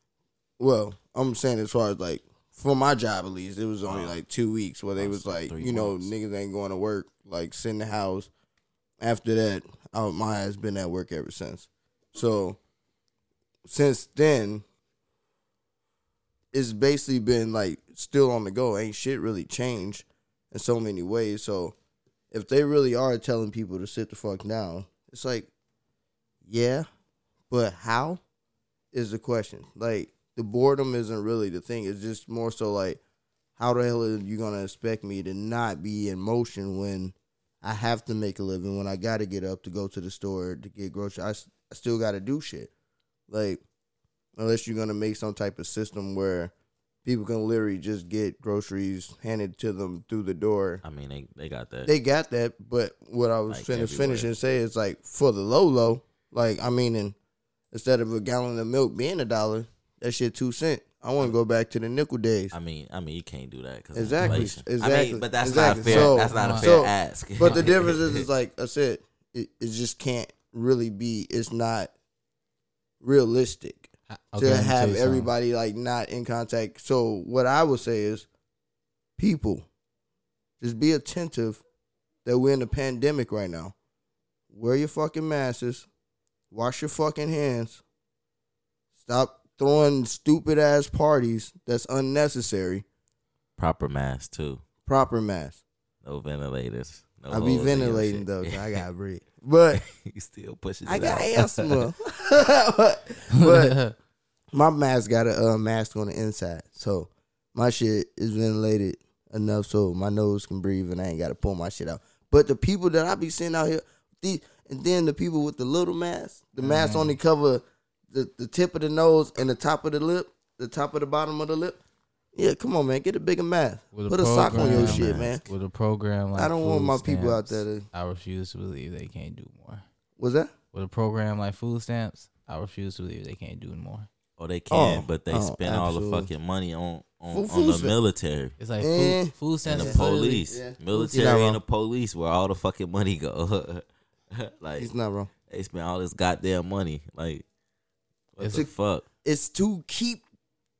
Well, I'm saying as far as like for my job at least, it was only like two weeks where they was like, you know, months. niggas ain't going to work, like sit in the house. After that, I, my ass been at work ever since. So since then, it's basically been like still on the go. Ain't shit really changed in so many ways. So if they really are telling people to sit the fuck down, it's like, yeah, but how is the question? Like the boredom isn't really the thing. It's just more so like, how the hell are you gonna expect me to not be in motion when I have to make a living? When I got to get up to go to the store to get groceries, I still got to do shit. Like, unless you're gonna make some type of system where people can literally just get groceries handed to them through the door. I mean, they they got that. They got that, but what I was Like everywhere. finishing say is like for the low low, like I mean, and instead of a gallon of milk being a dollar, that shit two cent. I want to go back to the nickel days. I mean, I mean, you can't do that because Exactly, inflation. I exactly, mean, but that's exactly. not fair. So- that's not a fair so- ask. But the difference is, is like I said, it, it just can't really be. It's not realistic Okay, to have you something. everybody like not in contact. So what I would say is, people, just be attentive that we're in a pandemic right now. Wear your fucking masks. Wash your fucking hands. Stop throwing stupid ass parties that's unnecessary. proper mask too. Proper mask. No ventilators. No I be holes in your ventilating though. I got breathe. But you still pushing. I got out. asthma. but, my mask got a uh, mask on the inside, so my shit is ventilated enough so my nose can breathe and I ain't got to pull my shit out. But the people that I be seeing out here, the and then the people with the little mask, the mask Mm. only cover the, the tip of the nose and the top of the lip, the top of the bottom of the lip. Yeah, come on, man, get a bigger mask. With Put a sock on your program, shit, man. man. with a program like I don't want food my people out there to. I refuse to believe they can't do more. Was that? With a program like food stamps, I refuse to believe they can't do more. Oh, they can, Oh, but they oh, spend all the fucking money on on, Food- on food the stamp. military It's like Eh. food, food stamps and the is police, yeah. Military and the police, where all the fucking money go. like He's not wrong. they spend all this goddamn money. Like what It's the a- fuck? it's to keep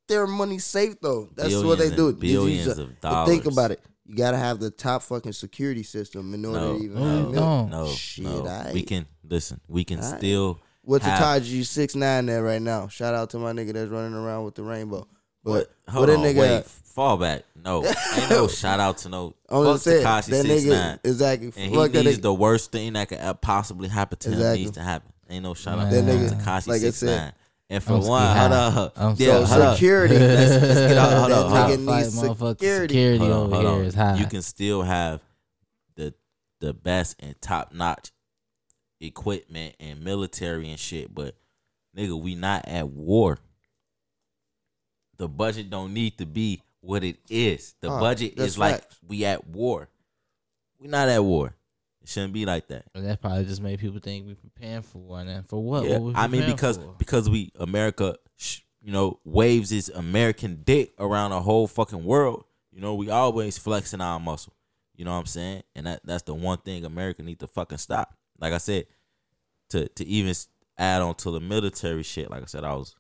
their money safe though. That's what they do. and These- these billions are- of but think about it. You gotta have the top fucking security system in order No, to even No, have you no, Shit, no. We can listen. We can still. What's the Tekashi six nine there right now? Shout out to my nigga that's running around with the rainbow. But What? Hold on, nigga, wait. Fall back. No, ain't no shout out to no. I'm Fuck just saying Tekashi that six nigga nine. exactly. And he fuck needs the worst thing that could possibly happen to him needs to happen. Ain't no shout out That to nigga, Tekashi like I six said, nine. And for I'm one, hold up, I'm yeah, so hold up. security. Let's, let's get out. Hold up, nigga needs Top five motherfuckers security. security Hold on, over hold here on. is high. You can still have the the best and top notch equipment and military and shit, but nigga, we not at war. The budget don't need to be what it is. The budget that's is like we at war. We not at war. Shouldn't be like that. And that probably just made people think we preparing for one. And for what? Yeah, what I mean because for? because we America, sh- you know, waves its American dick around the whole fucking world. You know, we always flexing our muscle. You know what I'm saying? And that that's the one thing America need to fucking stop. Like I said, to to even add on to the military shit. Like I said, I was,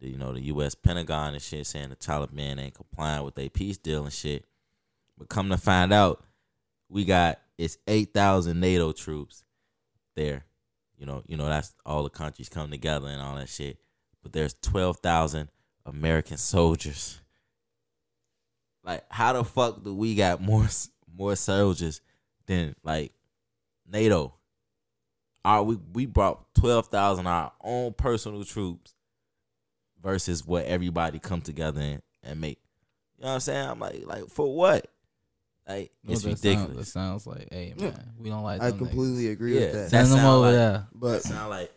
you know, the U.S. Pentagon and shit saying the Taliban ain't complying with their peace deal and shit. But come to find out, we got it's eight thousand NATO troops there. You know, you know that's all the countries come together and all that shit. But there's twelve thousand American soldiers. Like, how the fuck do we got more more soldiers than like NATO? Our we we brought twelve thousand our own personal troops versus what everybody come together and, and make. You know what I'm saying? I'm like, like for what? Like No, it's that sound- ridiculous. that sounds like, hey Yeah. man, we don't like. I them completely agree Yeah. with that. Niggas. Send That them over like- there. But sound like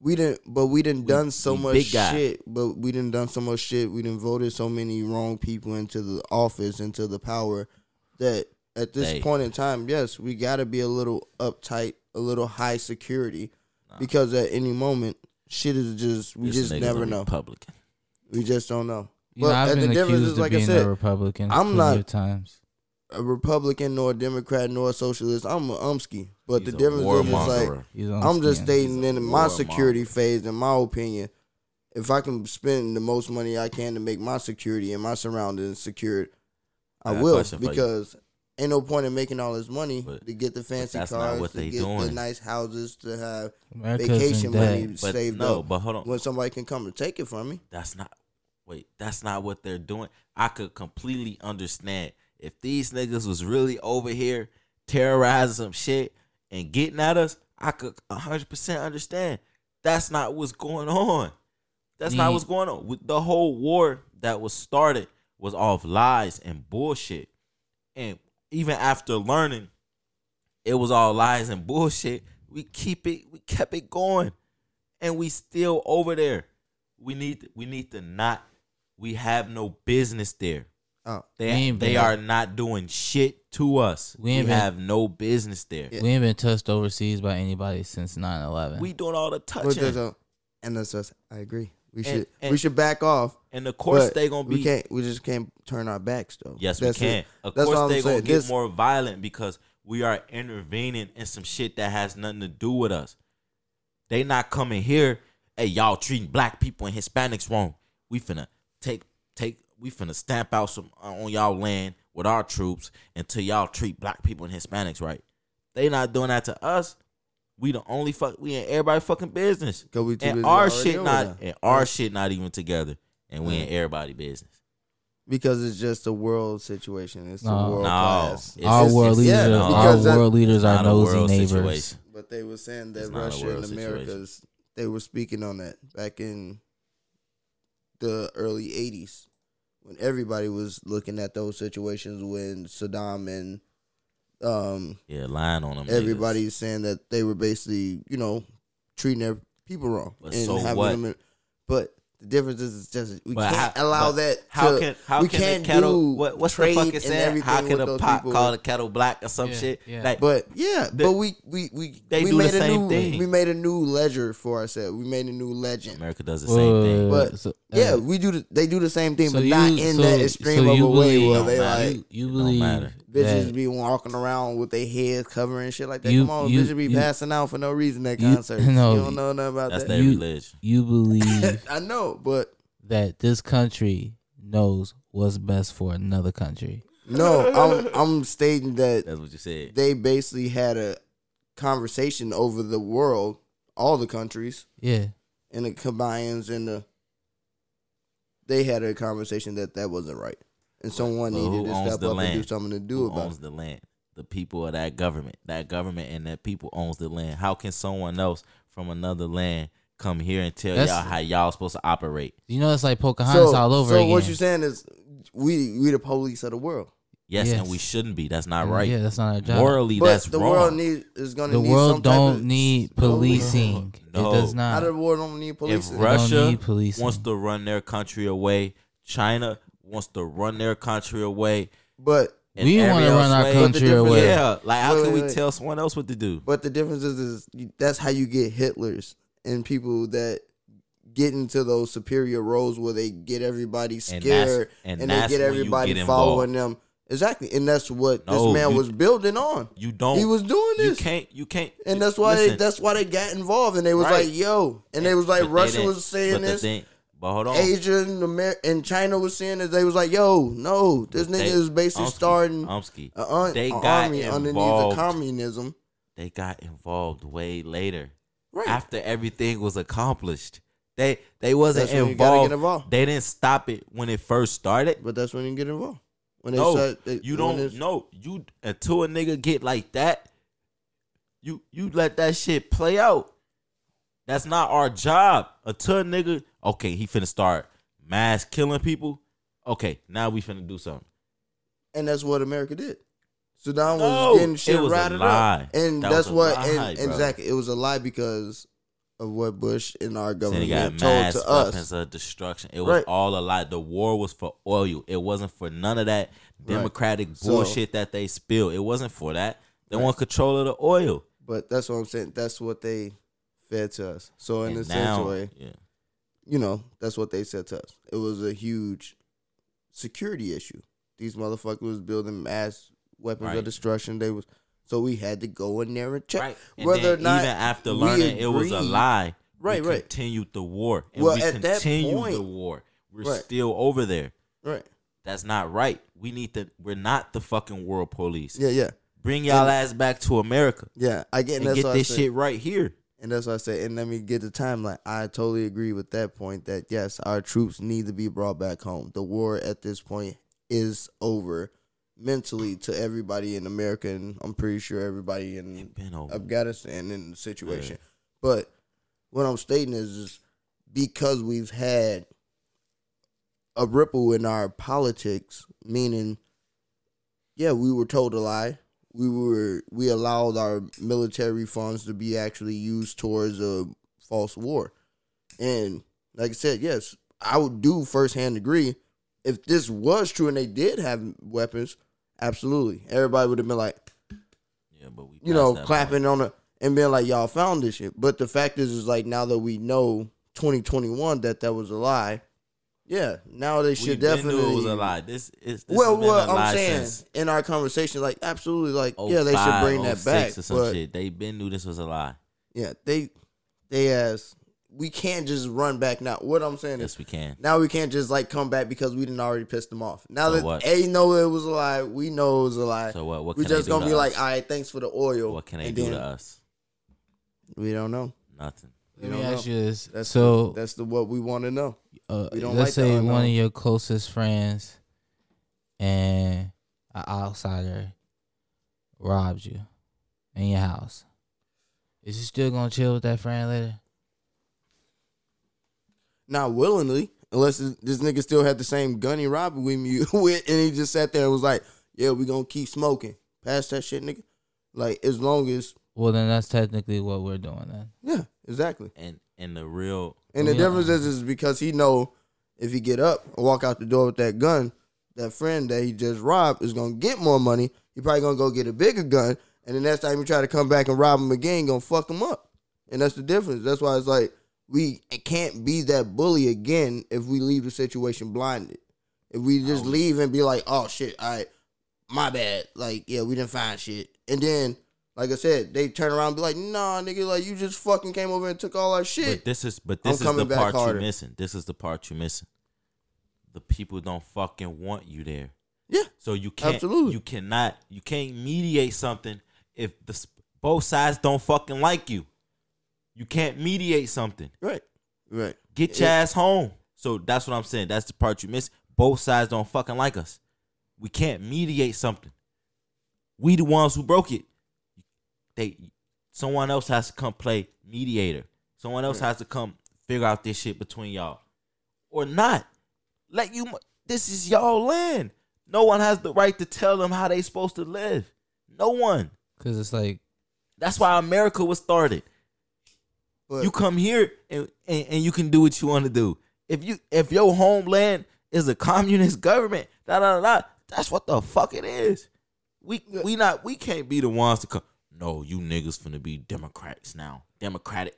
we didn't. But we didn't We- done so we much big guy. shit. But we didn't done so much shit. We didn't voted so many wrong people into the office, into the power, that at this Hey. point in time, yes, we got to be a little uptight, a little high security, Nah. because at any moment, shit is just we this just never know. Republican. We just don't know. You know, I've the been difference accused is, of like I being said, a Republican. I'm not- of times. A Republican nor a Democrat nor a socialist. I'm a umsky. But He's the difference is, is like warmonger. He's on I'm just stating in my warmonger. security phase, in my opinion, if I can spend the most money I can to make my security and my surroundings secured, I I will question for you. because ain't no point in making all this money But- to get the fancy cars, what to they get the nice houses, to have America's vacation money But saved no, up but hold on. when somebody can come and take it from me. That's not wait, that's not what they're doing. I could completely understand if these niggas was really over here terrorizing some shit and getting at us, I could hundred percent understand. That's not what's going on. That's not what's going on. With the whole war that was started was off lies and bullshit. And even after learning it was all lies and bullshit, we keep it we kept it going. And we still over there. We need we need to not we have no business there. Oh, they ain't they been- are not doing shit to us. We We, ain't been- have no business there. Yeah. We ain't been touched overseas by anybody since 9-11. We doing all the but touching. there's a, and that's us. I agree. We And- should and- we should back off. and of course but they gonna be We can't. We just can't turn our backs though. Yes, That's we it. can. Of That's all course, I'm they gonna saying. get This- more violent because we are intervening in some shit that has nothing to do with us. They not coming here. Hey, y'all treating black people and Hispanics wrong. We finna take take. We finna stamp out some uh, on y'all land with our troops until y'all treat black people and Hispanics right. They not doing that to us. We the only fuck. We in everybody fucking business. 'Cause we too And our shit not and our Right. shit not even together. And we in Mm. everybody business. because it's just a world situation. It's No. a world No, class. it's- our it's- world it's- leaders, yeah, our that- world leaders are not nosy neighbors. situation. But they were saying that It's Russia world and situation. America's they were speaking on that back in the early '80s when everybody was looking at those situations when Saddam and um Yeah, lying on them. niggas. everybody's saying that they were basically you know treating their people wrong But and so having what? them in- but the difference is it's just we But can't how- allow that. How to- can how we can can't the kettle? do What, what's the fuck fucking and saying? everything How can a those pot people. call a kettle black or some Yeah, shit? yeah. Like, But yeah, The- but we we we They we do the made a same new thing. we made a new ledger for ourselves. We made a new legend. America does the same thing. Uh, But, so- Yeah, uh, we do. The, they do the same thing, so but you- not in so- that extreme so of a way where they like you, you believe matter. Bitches that be walking around with their heads covering and shit like that. You- Come on, you- bitches be you- passing out for no reason at you- concerts. no, you don't know nothing about That's that. their You- religion. you believe I know, but that this country knows what's best for another country. no, I'm I'm stating that That's what you said. they basically had a conversation over the world, all the countries, Yeah. and the Kabayans and the they had a conversation that that wasn't right, and someone Well, needed to step the up and do something to do Who about owns it. the land? The people of that government. That government and that people owns the land. How can someone else from another land come here and tell That's- y'all how y'all supposed to operate? You know, it's like Pocahontas all over so again. what you're saying is we we the police of the world, Yes, Yes. and we shouldn't be. That's not right. Yeah, that's not our job. Morally, but that's the wrong. world need is gonna the need world some don't of- need policing. No. It does How not. the world don't need policing? Ru- Russia need policing. wants to run their country away, China wants to run their country away. but and We every wanna run our way- country away. Yeah, like how Wait, can wait, we wait. tell someone else what to do? but the difference is, is that's how you get Hitlers and people that get into those superior roles where they get everybody scared that's- and, and they get everybody get following them. Exactly, and that's what No, this man you- was building on. You don't. He was doing this. You this. can't. You can't. And that's why they, that's why they got involved, and they was Right. like, "Yo," and they was like, but Russia was saying this, thing- but hold on. Asia and, Amer- and China was saying that They was like, "Yo, no, this nigga they- is basically Umsky, starting Umsky, a, un- they got army underneath the communism." they got involved way later. Right. After everything was accomplished. They they wasn't That's when you gotta involved. involved. They didn't stop it when it first started. But that's when you get involved. When they No, said they, you don't know. You until a nigga get like that, you you let that shit play out. That's not our job. Until a nigga, okay, he finna start mass killing people. Okay, now we finna do something. and that's what America did. Saddam No, was getting shit it was a ratted lie. up, and That that's what. lie, and, bro. exactly, it was a lie because of what Bush and our government got told mass to weapons us. of destruction. It was Right. all a lie. The war was for oil. It wasn't for none of that democratic So- bullshit that they spill. It wasn't for that. They Right. want control of the oil. But that's what I'm saying. That's what they fed to us. So in And a sense way, yeah. You know, that's what they said to us. It was a huge security issue. These motherfuckers was building mass weapons Right. of destruction. They was so we had to go in there and check Right. And whether or not even after learning it was a lie, Right, we right. continued the war. And Well, we at that continued point- the war. We're Right. still over there. Right. That's not right. We need to we're not the fucking world police. Yeah, yeah, Bring y'all And- ass back to America yeah. I get and get this shit right here. And that's what I say. And let me get the timeline. I totally agree with that point that yes, our troops need to be brought back home. The war at this point is over mentally to everybody in America and I'm pretty sure everybody in It been over. Afghanistan in the situation. But what I'm stating is, is because we've had a ripple in our politics, meaning, yeah, we were told a lie. We were we allowed our military funds to be actually used towards a false war, and like I said, yes, I would do firsthand agree. If this was true and they did have weapons, absolutely, everybody would have been like, Yeah, but we you know, clapping on it and being like, y'all found this shit. But the fact is, is like now that we know 2021 that that was a lie, yeah, now they point. should we been definitely. knew it was a lie. This is this well, has been well, a I'm saying in our conversation, like absolutely, like yeah, they should oh bring that oh back. or some But shit. They been knew this was a lie. yeah, they they as we can't just run back now. What I'm saying is Yes, we can. now we can't just like come back because we didn't already piss them off. Now So that what? A know it was a lie, we know it was a lie. So what? What we can they just do gonna to be like, us? all right, thanks for the oil. What can they do then to us? We don't know. Nothing. Let We me ask you this. That's so, the, that's the what we want to know. Uh, we let's like say one of your closest friends and an outsider robs you in your house. Is you still gonna chill with that friend later? Not willingly, unless this this nigga still had the same gun he robbed with me with, and he just sat there and was like, "Yeah, we gonna keep smoking. Pass that shit, nigga." Like as long as Well, then that's technically what we're doing then. yeah, exactly. And and the real And the Yeah. difference is, is because he know if he get up and walk out the door with that gun, that friend that he just robbed is gonna get more money. He probably gonna go get a bigger gun, and the next time he try to come back and rob him again, gonna fuck him up. And that's the difference. That's why it's like we can't be that bully again if we leave the situation blinded. If we just leave and be like, "Oh shit, all right, my bad." Like, yeah, we didn't find shit, and then. Like I said, they turn around and be like, nah, nigga, like you just fucking came over and took all our shit. But this is but I'm this is the part harder. you're missing. This is the part you're missing. The people don't fucking want you there. yeah. So you can't Absolutely. you cannot you can't mediate something if the both sides don't fucking like you. You can't mediate something. Right. Right. Get your ass home. So that's what I'm saying. That's the part you miss. Both sides don't fucking like us. We can't mediate something. We the ones who broke it. They someone else has to come play mediator. Someone else has to come figure out this shit between y'all. Or not. Let you this is y'all land. No one has the right to tell them how they supposed to live. No one. Cause it's like That's why America was started. But you come here and, and, and you can do what you want to do. If you if your homeland is a communist government, da da da, da that's what the fuck it is. We we not we can't be the ones to come. No, you niggas finna be Democrats now. Democratic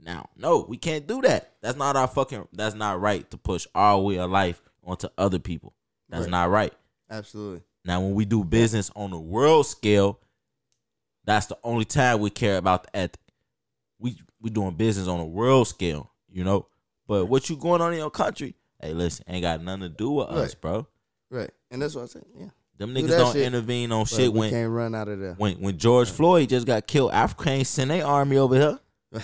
now. No, we can't do that. That's not our fucking. That's not right to push our way of life onto other people. That's Right. not right. absolutely. Now, when we do business on a world scale, that's the only time we care about the ethic. We we doing business on a world scale, you know. But what you going on in your country? Hey, listen, ain't got nothing to do with us, bro. Right. And that's what I said. Yeah. Them niggas don't shit. intervene on But shit we when can't run out of there. when when George Floyd just got killed. Africa ain't send their army over here.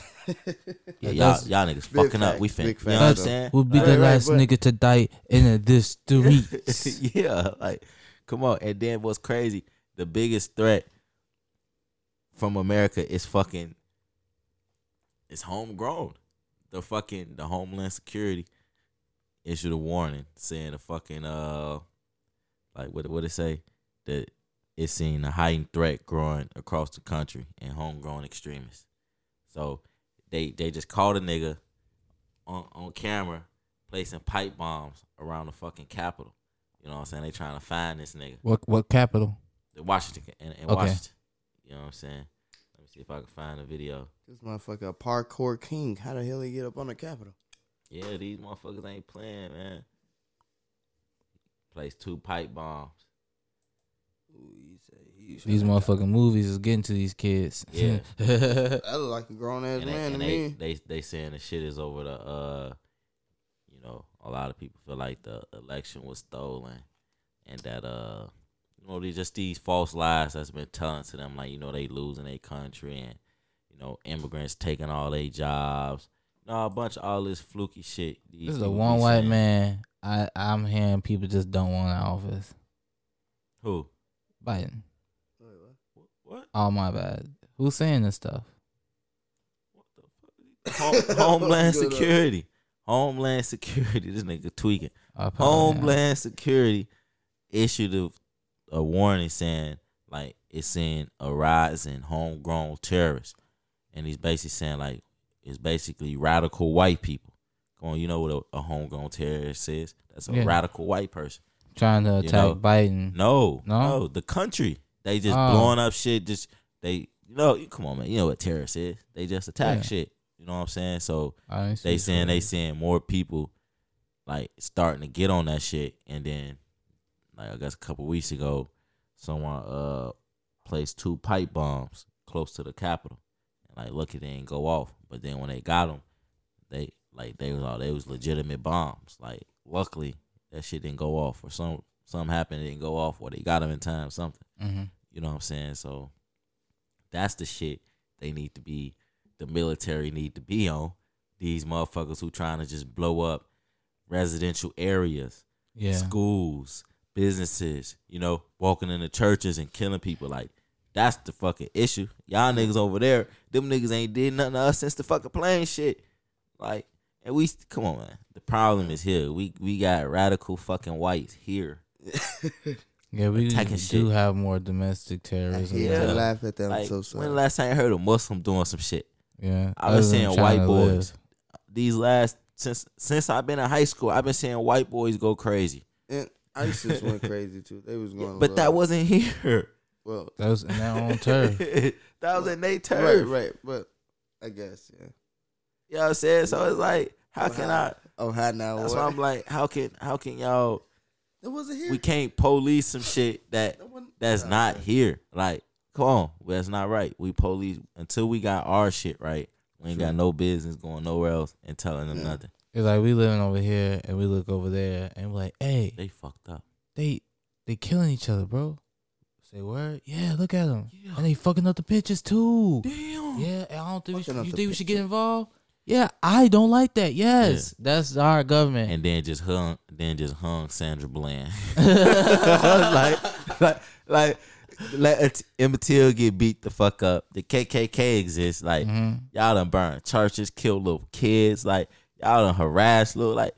Yeah, y'all y'all niggas Big fucking up. We fin. You know what I'm saying? We'll be Right, the right, last but- nigga to die in this streets. yeah, like come on. And then what's crazy? The biggest threat from America is fucking it's homegrown. The fucking the Homeland Security issued a warning saying the fucking uh like what what it say that it's seeing a heightened threat growing across the country and homegrown extremists. So they they just called a nigga on on camera placing pipe bombs around the fucking Capitol. You know what I'm saying? They trying to find this nigga. what what capital? The Washington in, in Okay. Washington. You know what I'm saying? Let me see if I can find a video. This motherfucker a parkour king. How the hell he get up on the Capitol? Yeah, these motherfuckers ain't playing, man. Placed two pipe bombs. These motherfucking movies is getting to these kids. Yeah. That look like a grown ass and they, man to and they, me. they they saying the shit is over the uh you know a lot of people feel like the election was stolen and that uh you know these just these false lies that's been telling to them like you know they losing their country and you know immigrants taking all their jobs no a bunch of all this fluky shit these This is a one white saying. man. I I'm hearing people just don't want an office. who Biden. what Oh my bad. Who's saying this stuff? What the fuck? Home, homeland Good, security Homeland Security, this nigga tweaking. I apologize. Homeland Security issued a, a warning saying like it's seeing a rise in homegrown terrorists, and he's basically saying like it's basically radical white people. Going, you know what a, a homegrown terrorist is? That's a Yeah. radical white person. trying to You attack know, Biden. No, No? no, the country. They just Oh. blowing up shit. Just they, you know, you- come on, man. You know what terrorists is? They just attack Yeah. shit. You know what I'm saying? So I didn't see they saying they seeing more people like starting to get on that shit, and then like I guess a couple weeks ago, someone uh placed two pipe bombs close to the Capitol, like lucky they didn't go off. But then when they got them, they like they was all they was legitimate bombs. Like luckily that shit didn't go off, or some something happened it didn't go off, or they got them in time, something. Mhm. You know what I'm saying? So that's the shit they need to be, the military need to be on. These motherfuckers who trying to just blow up residential areas, Yeah. schools, businesses, you know, walking into churches and killing people. Like, that's the fucking issue. Y'all niggas over there, them niggas ain't did nothing to us since the fucking plane shit. Like, and we come on, man. The problem is here. We we got radical fucking whites here. Yeah, we do shit. have more domestic terrorism. Yeah, Yeah. I laugh at that. Like, so when the last time you heard a Muslim doing some shit? Yeah. I've been seeing white boys. live. These last since since I've been in high school, I've been seeing white boys go crazy. and ISIS went crazy too. They was going, a But that wasn't here. Well, That was in their own turf. that was in their right, turf. right. But I guess yeah. You know what I'm saying? So it's like, how oh, can I? Oh, how now? That's what? why I'm like, how can how can y'all? It wasn't here. We can't police some shit that That that's Nah, not man. here. Like, come on, that's not right. We police until we got our shit right. We ain't got no business going nowhere else and telling them Yeah. nothing. It's like we living over here and we look over there and we're like, hey, They fucked up. they they killing each other, bro. Say word? Yeah, look at them. Yeah. And they fucking up the pitches too. Damn. Yeah, I don't think we should, you the think we should get involved. Yeah, I don't like that. Yes, that's our government. and then just hung, then just hung Sandra Bland. like, like, like, let Emmett Till get beat the fuck up. The KKK exists. Like, Mhm. y'all done burned churches, killed little kids. Like, y'all done harassed little, like,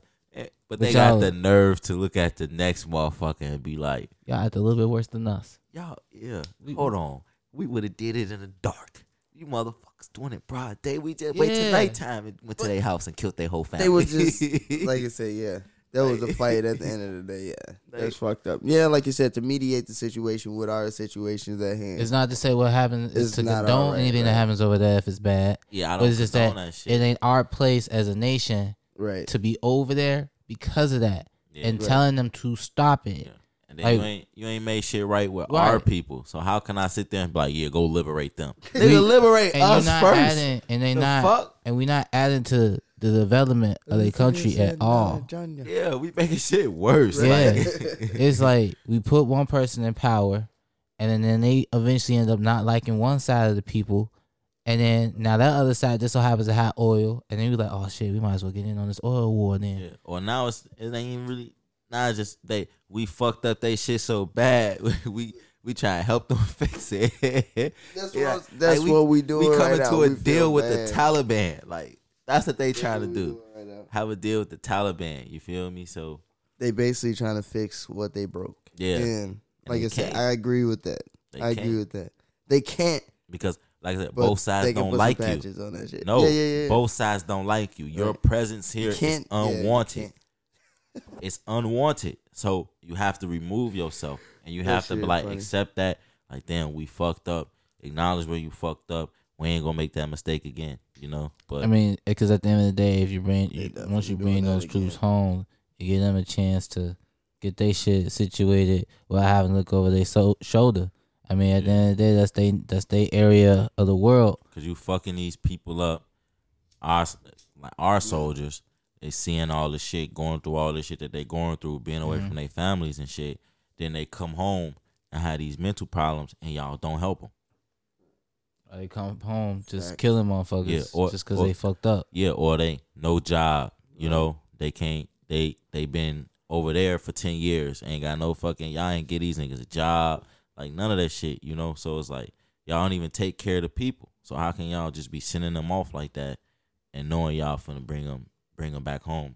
but they got the nerve to look at the next motherfucker and be like, Y'all act a little bit worse than us. y'all, yeah, We- hold on. We would have did it in the dark. You motherfuckers doing it broad day. We just wait till nighttime and went to their house and killed their whole family. They was just like I said, yeah. That was a fight at the end of the day. Yeah, that's fucked up. Yeah, like you said, to mediate the situation with our situations at hand. It's not to say what happens is It's to not condone alright, anything right. that happens over there if it's bad. yeah, I But don't it's just that, that shit. it ain't our place as a nation right. to be over there because of that Yeah. and Right. telling them to stop it. Yeah. And then Like- you ain't you ain't made shit right with Right. our people. So how can I sit there and be like, yeah, go liberate them? They We- liberate And you're us not first. adding, and they The not, fuck? and we not adding to the development of the country at uh, all. Yeah, we making shit worse. Yeah. Like, It's like we put one person in power, and then, then they eventually end up not liking one side of the people, and then now that other side just so happens to have oil, and then we like, oh shit, we might as well get in on this oil war then. yeah. Or now it's it ain't even really now it's just they we fucked up they shit so bad. we we try to help them fix it. That's, Yeah. what, that's Like, we- what we do. we coming right to now. a We deal with bad. the Taliban. Like that's what they trying to what we do. right. Have a deal with the Taliban. You feel me? So They basically trying to fix what they broke. yeah, And like I said, can't. I agree with that. they I can't. agree with that. They can't. because like I said, But both sides don't like you. on that shit. No, yeah, yeah, yeah. both sides don't like you. Your Right. presence here is can't- yeah, unwanted. can't. it's unwanted. So you have to remove yourself, and you That have to be like funny. accept that. Like, damn, we fucked up. Acknowledge where you fucked up. We ain't gonna make that mistake again. You know. But I mean, because at the end of the day, if you bring They you, once you bring those troops again. home, you give them a chance to get their shit situated without having to look over their so- shoulder. I mean, at the end of the day, that's they that's their area of the world. because you fucking these people up, our like our soldiers, they seeing all the shit, going through all the shit that they going through, being away Mhm. from their families and shit. Then they come home and have these mental problems, and y'all don't help them. Or they come home just Right. killing motherfuckers Yeah, or- just because or- they fucked up. Yeah, or they no job. You know, they can't. They they been over there for ten years, ain't got no fucking. Y'all ain't get these niggas a job, like none of that shit. You know, so it's like y'all don't even take care of the people. So how can y'all just be sending them off like that, and knowing y'all finna bring them bring them back home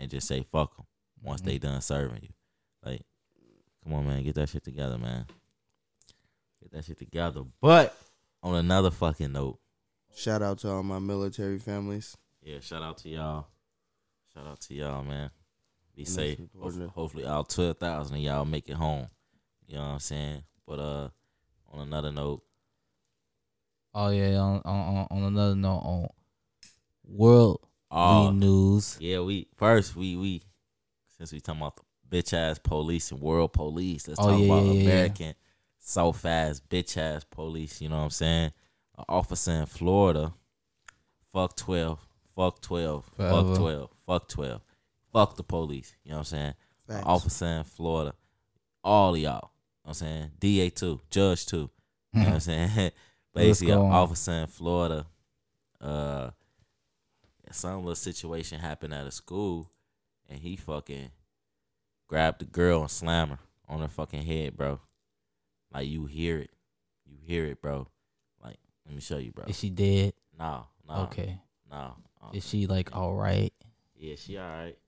and just say fuck them once Mm-hmm. they done serving you. Like, come on, man, get that shit together, man. Get that shit together. But on another fucking note, Shout out to all my military families. yeah, shout out to y'all. Shout out to y'all, man. Be And safe. Hopefully, hopefully all twelve thousand of y'all make it home. You know what I'm saying? But uh, on another note, Oh yeah. On on on another note, on world oh news. yeah, we first we we since we talking about the bitch ass police and world police, let's Oh, talk yeah, about yeah, yeah, yeah. American so fast bitch ass police. You know what I'm saying? An officer in Florida, fuck twelve, fuck twelve, Forever. fuck twelve, fuck twelve, fuck the police. You know what I'm saying? An officer in Florida, all of y'all. You know what I'm saying? DA too, judge too. You know what I'm saying? Basically, an go on. officer in Florida, uh, some little situation happened at a school, and he fucking grabbed the girl and slammed her on her fucking head, bro. Like you hear it, you hear it, bro. Like let me show you, bro. Is she dead? No, no, Okay. no. Is she like all right? yeah, she all right.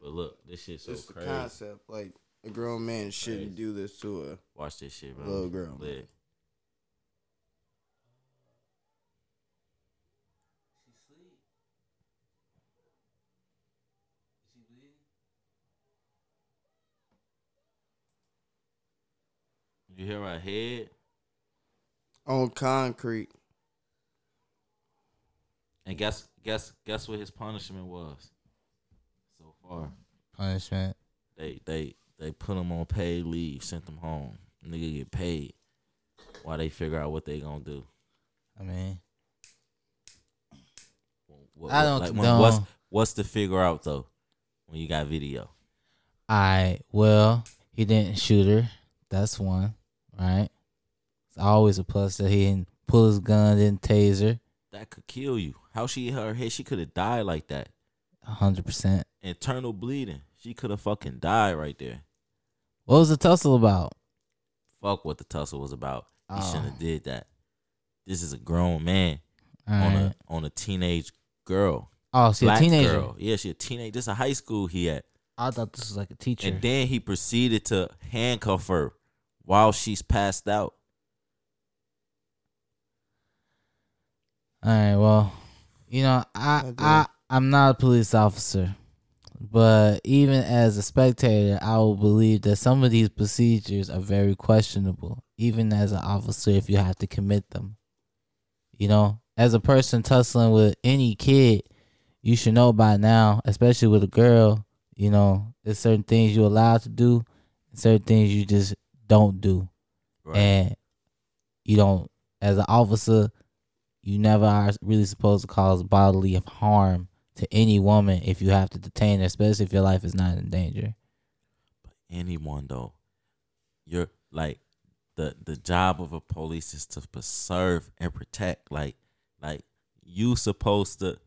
But look, this shit's so It's the crazy. concept. Like a grown man shouldn't Crazy. do this to a Watch this shit, bro. little girl. Lit. You hear my head? On concrete. And guess guess guess what his punishment was so far. Punishment. They they they put them on paid leave, sent them home. Nigga get paid while they figure out what they gonna do. I mean, What- I don't like, condone- what's what's the figure out though when you got video? I well, he didn't shoot her. That's one, right? It's always a plus that he didn't pull his gun, didn't taser. That could kill you. How she hit her head? She could have died like that. Hundred percent. Internal bleeding. She could have fucking died right there. What was the tussle about? Fuck what the tussle was about. He Oh. shouldn't have did that. This is a grown man All on right. a on a teenage girl. Oh, she a black teenager. girl. Yeah, she a teenage. This is a high school he at. I thought this was like a teacher. And then he proceeded to handcuff her while she's passed out. All right. Well, you know, I I I'm not a police officer, but even as a spectator, I will believe that some of these procedures are very questionable. Even as an officer, if you have to commit them, you know, as a person tussling with any kid, you should know by now, especially with a girl. You know, there's certain things you're allowed to do, and certain things you just don't do Right. and you don't as an officer you never are really supposed to cause bodily harm to any woman if you have to detain her especially if your life is not in danger But anyone though. You're like the the job of a police is to preserve and protect. Like like you supposed to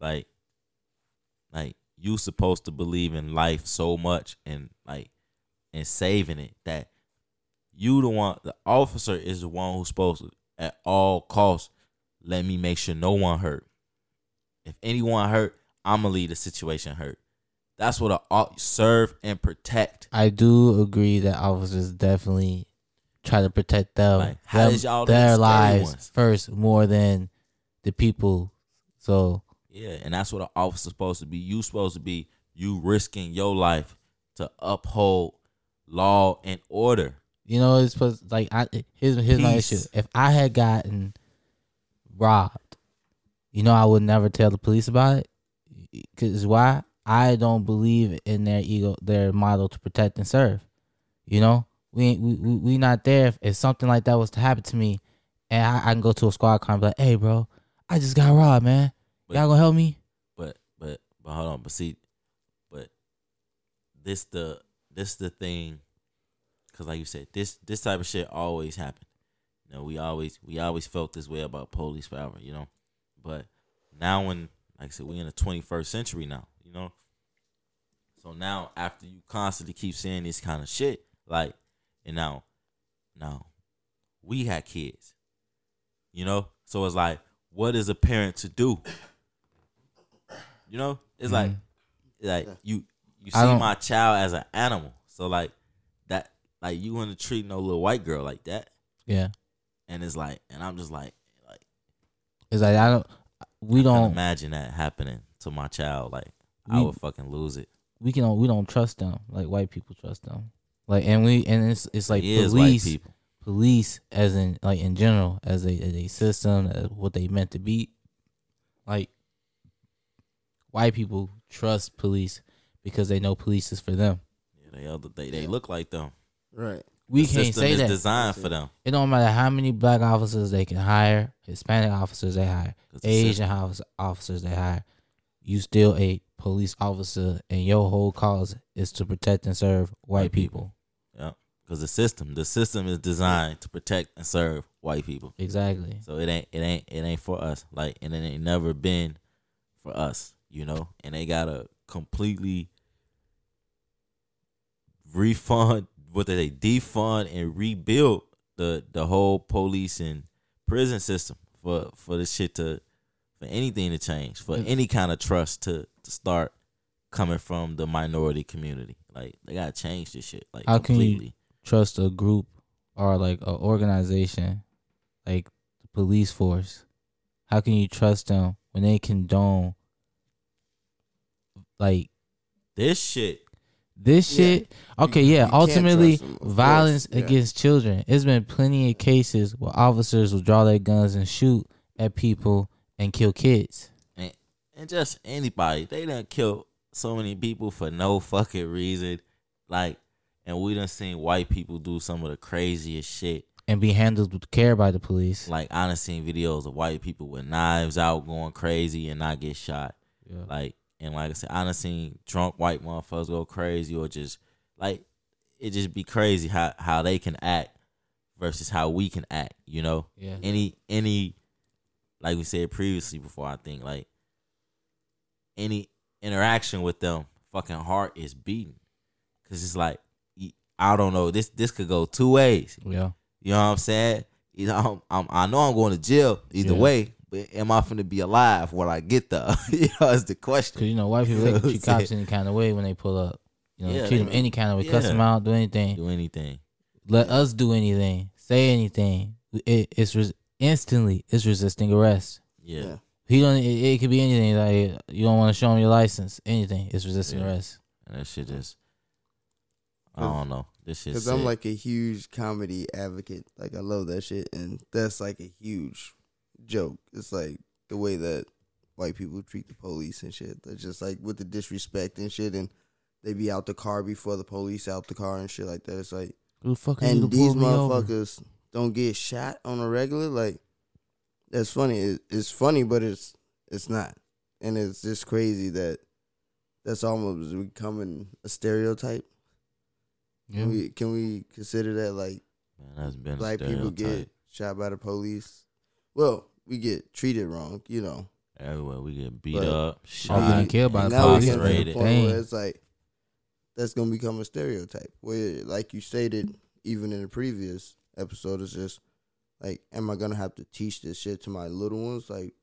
like like you supposed to believe in life so much and like and saving it that you the one the officer is the one who's supposed to at all costs let me make sure no one hurt. If anyone hurt, I'ma leave the situation hurt. That's what a serve and protect. i do agree that officers definitely try to protect them, Like, how them- does y'all their lives ones? first more than the people so Yeah, and that's what an officer's supposed to be. You supposed to be you risking your life to uphold law and order. You know, it's supposed like I here's my issue. If I had gotten robbed, you know, I would never tell the police about it. Cause why? I don't believe in their ego, their model to protect and serve. You know, we we we, we not there. If, if something like that was to happen to me, and I, I can go to a squad car and be like, "Hey, bro, I just got robbed, man. But- Y'all gonna help me?" But but but hold on, but see, but this the this the thing, because like you said, this this type of shit always happen. You know, we always we always felt this way about police forever. You know, but now when like I said, we in the twenty first century now. You know, so now after you constantly keep saying this kind of shit, like, and now, now, we had kids. You know, so it's like, what is a parent to do? You know, it's like Mhm. like you you see my child as an animal. So like that like you want to treat no little white girl like that, Yeah, and it's like, and I'm just like like it's like I don't. We I can't don't. imagine that happening to my child. Like I would fucking lose it. We can. We don't trust them like white people trust them. Like and we and it's it's like It is police. people. police as in like in general as a as a system as what they meant to be like white people trust police because they know police is for them Yeah, they other they, they look like them. Right. we The can't say is that designed for them. it don't matter how many black officers they can hire hispanic officers they hire asian officer, officers they hire you still a police officer and your whole cause is to protect and serve white, White people. people. Yeah, because the system the system is designed to protect and serve white people. exactly So it ain't it ain't it ain't for us. Like and it ain't never been for us, you know. And they gotta completely refund what they defund and rebuild the the whole police and prison system for for this shit to for anything to change for Mm. any kind of trust to to start coming from the minority community. Like they gotta change this shit. Like How can you- trust a group or like an organization like the police force? How can you trust them when they condone like This shit this Yeah. shit? Okay, You- yeah. you ultimately, them, violence yeah. against children. It's been plenty of cases where officers will draw their guns and shoot at people and kill kids. and, and just anybody. They done kill so many people for no fucking reason. Like, and we done seen white people do some of the craziest shit. And be handled with care by the police. Like, I done seen videos of white people with knives out going crazy and not get shot. Yeah. Like, and like I said, I done seen drunk white motherfuckers go crazy or just like it just be crazy how how they can act versus how we can act. You know, Yeah. any any like we said previously before I think like any interaction with them fucking heart is beating cuz it's like I don't know this this could go two ways Yeah. you know what I'm saying either I'm, I'm I know I'm going to jail either Yeah. way but am I finna be alive when I get there you know is the question Cause you know white people You know treat I'm cops any kind of way when they pull up. You know, Yeah, treat them any kind of way, cuss them out, do anything. do anything Let us do anything, say anything. It, it's res- instantly it's resisting arrest. yeah, Yeah. He don't. It, it could be anything. Like you don't want to show him your license. Anything. It's resisting Yeah. arrest. and that shit just I don't know this shit Because I'm like a huge comedy advocate. Like I love that shit, and that's like a huge joke. It's like the way that white people treat the police and shit. They're just like with the disrespect and shit, and they be out the car before the police out the car and shit like that. It's like, Who the fuck are you to and these pull over? motherfuckers don't get shot on a regular. Like that's funny. It, it's funny, but it's it's not, and it's just crazy that that's almost becoming a stereotype. Yeah. Can we can we consider that like Man, that's been black people get shot by the police? Well, we get treated wrong, you know. everywhere we get beat But- up shot getting killed by And the now we police. getting to the point where it's like that's gonna become a stereotype. Where, like you stated, even in the previous episode, it's just like, am I gonna have to teach this shit to my little ones? Like,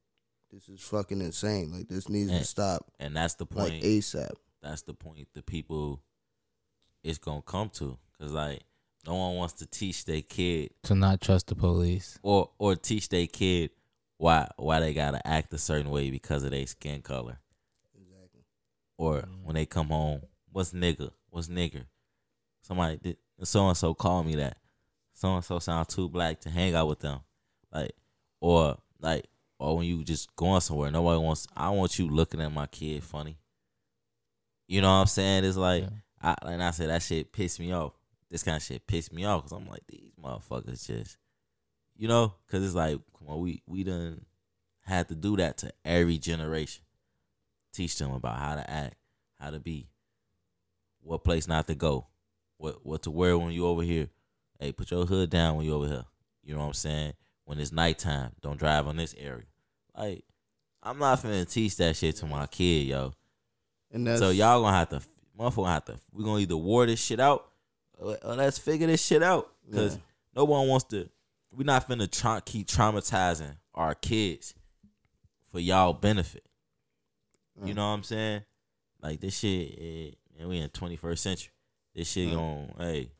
this is fucking insane. Like, this needs And- to stop and that's the point. like point ASAP. that's the point the people it's gonna come to because like no one wants to teach their kid To not trust the police. or or teach their kid why why they gotta act a certain way because of their skin color Exactly. or Mm. when they come home what's nigga what's nigger somebody did so and so call me that so and so sound too black to hang out with them like or like or when you just going somewhere nobody wants i want you looking at my kid funny you know what i'm saying it's like Yeah. I and I said that shit pissed me off. This kind of shit pissed me off because I'm like these motherfuckers just, you know, because it's like come on, we we done had to do that to every generation, teach them about how to act, how to be, what place not to go, what what to wear when you over here. Hey, put your hood down when you over here. You know what I'm saying? When it's nighttime, don't drive on this area. Like, I'm not finna teach that shit to my kid, yo. And that's So y'all gonna have to, motherfucker, gonna have to. We gonna either war this shit out, or, or let's figure this shit out. Cause Yeah. no one wants to. We not finna try, keep traumatizing our kids for y'all benefit. You know what I'm saying? Like this shit, eh, and we in 21st century. This shit Mm. gon' hey,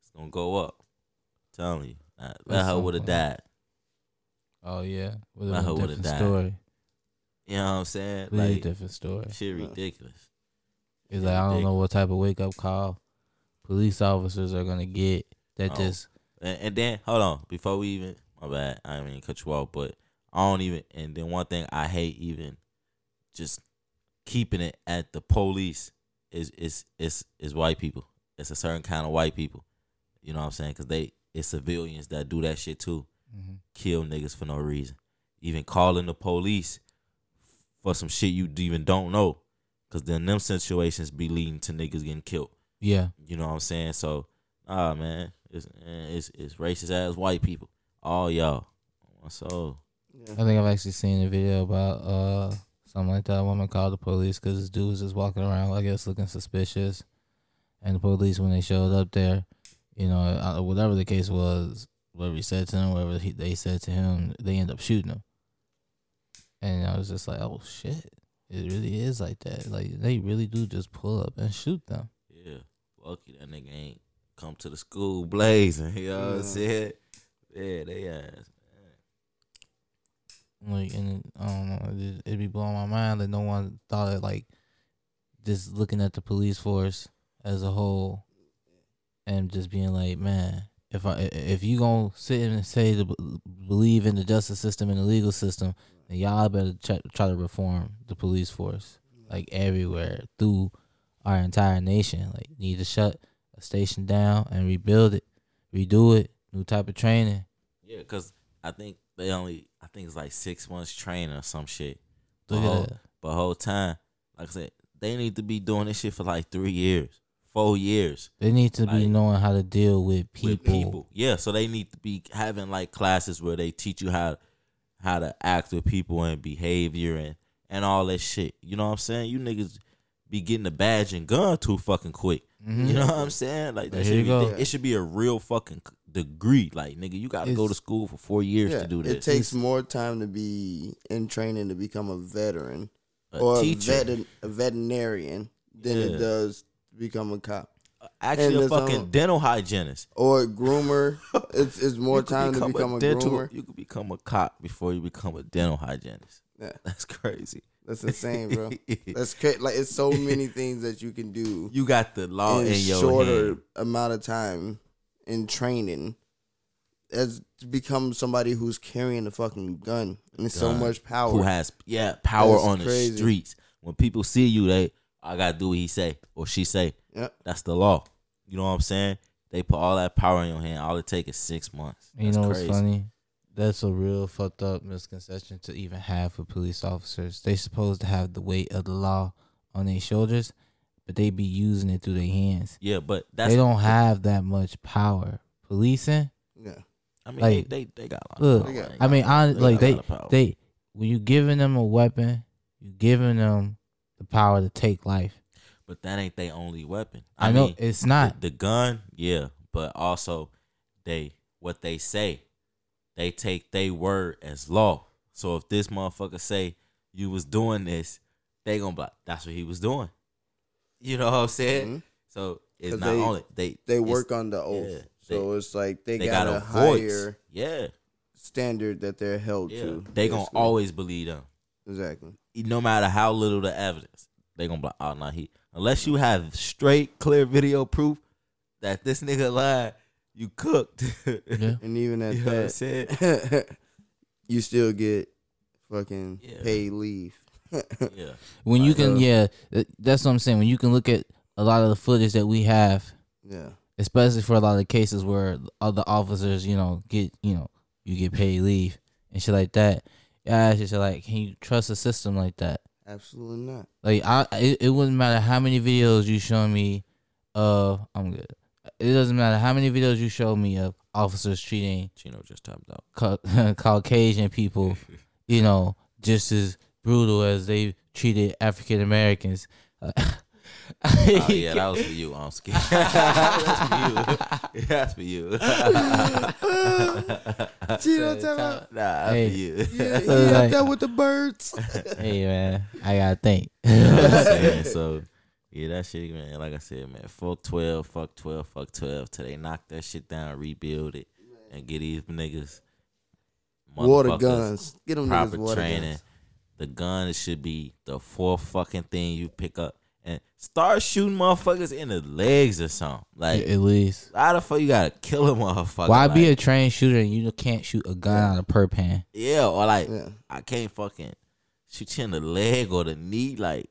it's gonna go up. telling you, Nah, let her so would have funny. died. Oh yeah, with My a hoe would've different died. story. You know what I'm saying? Completely Like different story. shit ridiculous. It's Yeah, like I don't know what type of wake up call police officers are gonna get that Oh. just And, and then hold on, before we even my bad, I didn't mean cut you off, but I don't even. And then one thing I hate even just keeping it at the police is is is is white people. It's a certain kind of white people. You know what I'm saying? Because they it's civilians that do that shit too. Mhm. Kill niggas for no reason. Even calling the police for some shit you even don't know. Cause then them situations be leading to niggas getting killed. yeah. You know what I'm saying? So, ah man, it's it's, it's racist ass white people. All y'all. So Yeah. I think I've actually seen a video about uh something like that. A woman called the police because this dude was just walking around, I guess, looking suspicious. And the police, when they showed up there, you know, uh, whatever the case was, whatever he said to him, whatever he, they said to him, they end up shooting him. And I was just like, oh shit, it really is like that. Like they really do just pull up and shoot them. yeah, lucky that nigga ain't come to the school blazing. You know what I'm Yeah. saying? Yeah, they ass. Like, and it, I don't know, it, it'd be blowing my mind that no one thought of like just looking at the police force as a whole and just being like, man, if I if you gonna sit and say to believe in the justice system and the legal system, then y'all better try, try to reform the police force like everywhere through our entire nation. Like, need to shut a station down and rebuild it, redo it, new type of training. Yeah, cause I think they only I think it's like six months training or some shit. But Look at whole, but whole time, like I said, they need to be doing this shit for like three years, four years. They need to be knowing how to deal with people. with people. Yeah, so they need to be having like classes where they teach you how how to act with people and behavior and and all that shit. You know what I'm saying? You niggas be getting a badge and gun too fucking quick. Mhm. You know what I'm saying? Like that There should you be, go. it should be a real fucking degree. Like nigga, you got to go to school for four years Yeah, to do this. It takes more time to be in training to become a veteran a or teacher, a, vet- a veterinarian than Yeah. it does to become a cop actually and a fucking on- dental hygienist. or a groomer. it's, it's more You could time to become a, dental. groomer. You could become a cop before you become a dental hygienist. Yeah. That's crazy. That's insane, bro. That's crazy. Like it's so many things that you can do you got the law in in your shorter hand. amount of time in training as to become somebody who's carrying a fucking gun and so much power. who has yeah power That's on crazy. the streets. When people see you, they I gotta do what he say or she say. Yep. That's the law. You know what I'm saying? They put all that power in your hand. All it take is six months. You know crazy. what's funny? That's a real fucked up misconception to even have for police officers. They supposed to have the weight of the law on their shoulders, but they be using it through their hands. Yeah, but that's they don't have that much power. Policing, Yeah. I mean, like, they, they they got a lot. look, of power. They got- I mean, got- I, they like they lot of power. they when you giving them a weapon, you giving them the power to take life. but that ain't their only weapon. I, know mean, it's not. the, the gun, yeah, but also they what they say, they take they word as law. So if this motherfucker say you was doing this, they gonna be like, that's what he was doing. You know what I'm saying? Mhm. So it's not they- only they They work on the oath. yeah, so it's like they, they got, got a voice. higher Yeah, standard that they're held yeah. to. They gonna basically. always believe them. Exactly. no matter how little the evidence, they gonna be like, oh no, he unless you have straight, clear video proof that this nigga lied, you cooked. Yeah. And even at You know what I'm that, you still get fucking Yeah. paid leave. yeah. When you can, uh, yeah, that's what I'm saying. When you can look at a lot of the footage that we have yeah. especially for a lot of cases where other officers, you know, get you know, you get paid leave and shit like that. Yeah, it's just like, can you trust a system like that? Absolutely not. Like, I it, it wouldn't matter how many videos you show me of. I'm good. It doesn't matter how many videos you show me of officers treating Chino just tapped out. Ca- Caucasian people, you know, just as brutal as they treated African Americans. Uh, Oh, yeah, that was for you. I'm scared. That's for you. That's for you. Cheeto time out. Nah, that's Hey. for you. Yeah, he So, out like- there with the birds. hey man, I gotta think. You know what I'm saying? So yeah, that shit, man. Like I said, man, fuck twelve, fuck twelve, fuck twelve. Till they knock that shit down, rebuild it, and get these niggas Water guns. Get them proper niggas water training. guns. The gun should be the fourth fucking thing you pick up and start shooting motherfuckers in the legs or something. Like At least. how the fuck you gotta kill a motherfucker? Why be a trained shooter and you can't shoot a gun out of perp hand? yeah, or like Yeah. I can't fucking shoot you in the leg or the knee. Like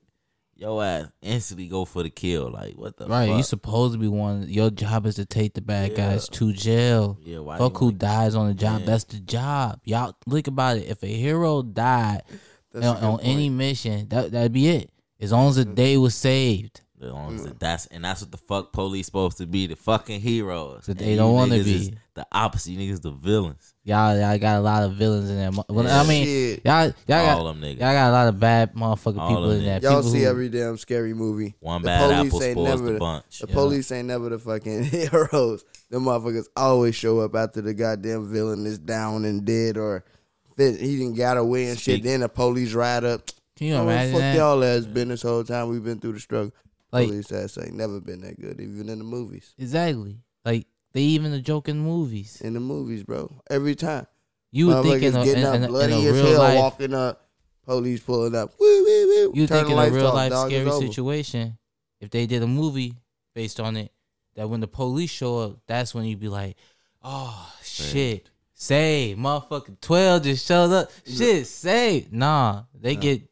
your ass instantly go for the kill. Like what the fuck? Right, fuck? you supposed to be one. Your job is to take the bad Yeah. guys to jail. yeah, why Fuck who dies on the job. Yeah. That's the job. Y'all think about it. If a hero died That's a on, on any mission, that that'd be it. As long as the day was saved. As long Mm. as that's and that's what the fuck police supposed to be, the fucking heroes. But And they don't wanna niggas be. is The opposite, you niggas the villains. Y'all, y'all got a lot of villains in there. Well, Yeah. I mean, Shit. y'all, y'all got, them niggas. y'all got a lot of bad motherfucking All people of in there. Y'all People see who- every damn scary movie. One The bad police apple ain't spoils never the the- bunch. The Yeah. police ain't never the fucking heroes. The motherfuckers always show up after the goddamn villain is down and dead or fit- he didn't got away and shit. Speak- Then the police ride up. Can you Oh, imagine fuck that? y'all has been this whole time we've been through the struggle. Like police ass ain't never been that good, even in the movies. exactly. Like they even a joke in movies. In the movies, bro. Every time. You would think in a, getting in, up in, a- in bloody a as real hell, life, walking up, police pulling up. Woo, woo, woo. you think the in a real off, life dog, scary situation, if they did a movie based on it, that when the police show up, that's when you'd be like, oh shit, Say, motherfucker, twelve just showed up, shit, say. Nah, they get.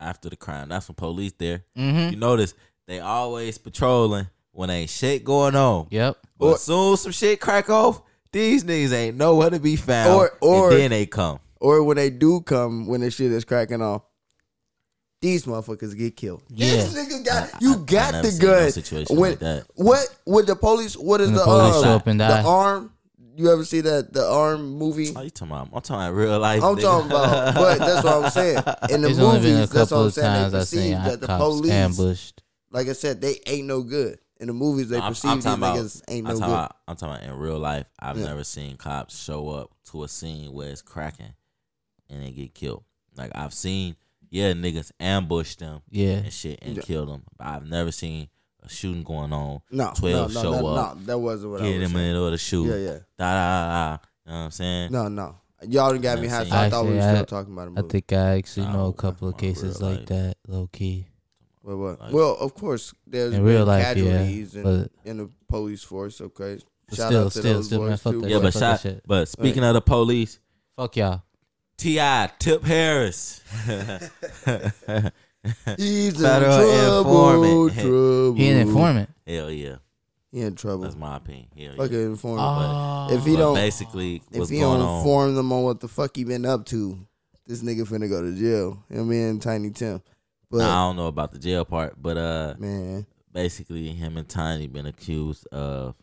After the crime, that's when police there. Mm-hmm. You notice they always patrolling when ain't shit going on. Yep. But Or- as soon as some shit crack off, these niggas ain't nowhere to be found. Or- or- and then they come. Or when they do come, when the shit is cracking off, these motherfuckers get killed. Yeah. This nigga got you got never the seen no gun. situation when, like that. What with the police? What is When the, the police uh, arm? up and the die. arm? You ever see that the arm movie? Oh, you talking about? I'm talking about real life. I'm nigga. talking about, but that's what I'm saying. In the There's only been a movies, that's what couple I'm saying. They I've seen perceive that the cops police, ambushed. like I said, they ain't no good. In the movies, they No, I'm, perceive I'm these about. niggas ain't I'm talking good. about. I'm talking about in real life. I've Yeah. never seen cops show up to a scene where it's cracking and they get killed. Like I've seen, yeah, niggas ambush them Yeah. and shit and Yeah. kill them. But I've never seen a shooting going on. No, 12 no, no, show no, up. no, that wasn't what I Get was them in saying. the middle of the shoot. Yeah, yeah. Da da da. You know what I'm saying? No, no. Y'all done got me high, so I thought we were still talking about a I movie. think I actually know a couple of I'm talking about cases like life. that, low key. Well, what? Like- well, of course, there's In been real life, yeah. casualties in, in the police force. Okay, shout still, out to still, those still, man, boys fuck too. that Yeah, but fuck shot, shit. but speaking of the police, Fuck y'all. T.I. Tip Harris. He's in Federal trouble. informant. trouble. He an informant. Hell yeah, He in trouble. that's my opinion. Hell yeah. Fucking informant. Oh, if he But don't, basically, if what's he going don't on? inform them on what the fuck he been up to, this nigga finna go to jail. I mean, Tiny Tim. But I don't know about the jail part, but uh, man, basically, him and Tiny been accused of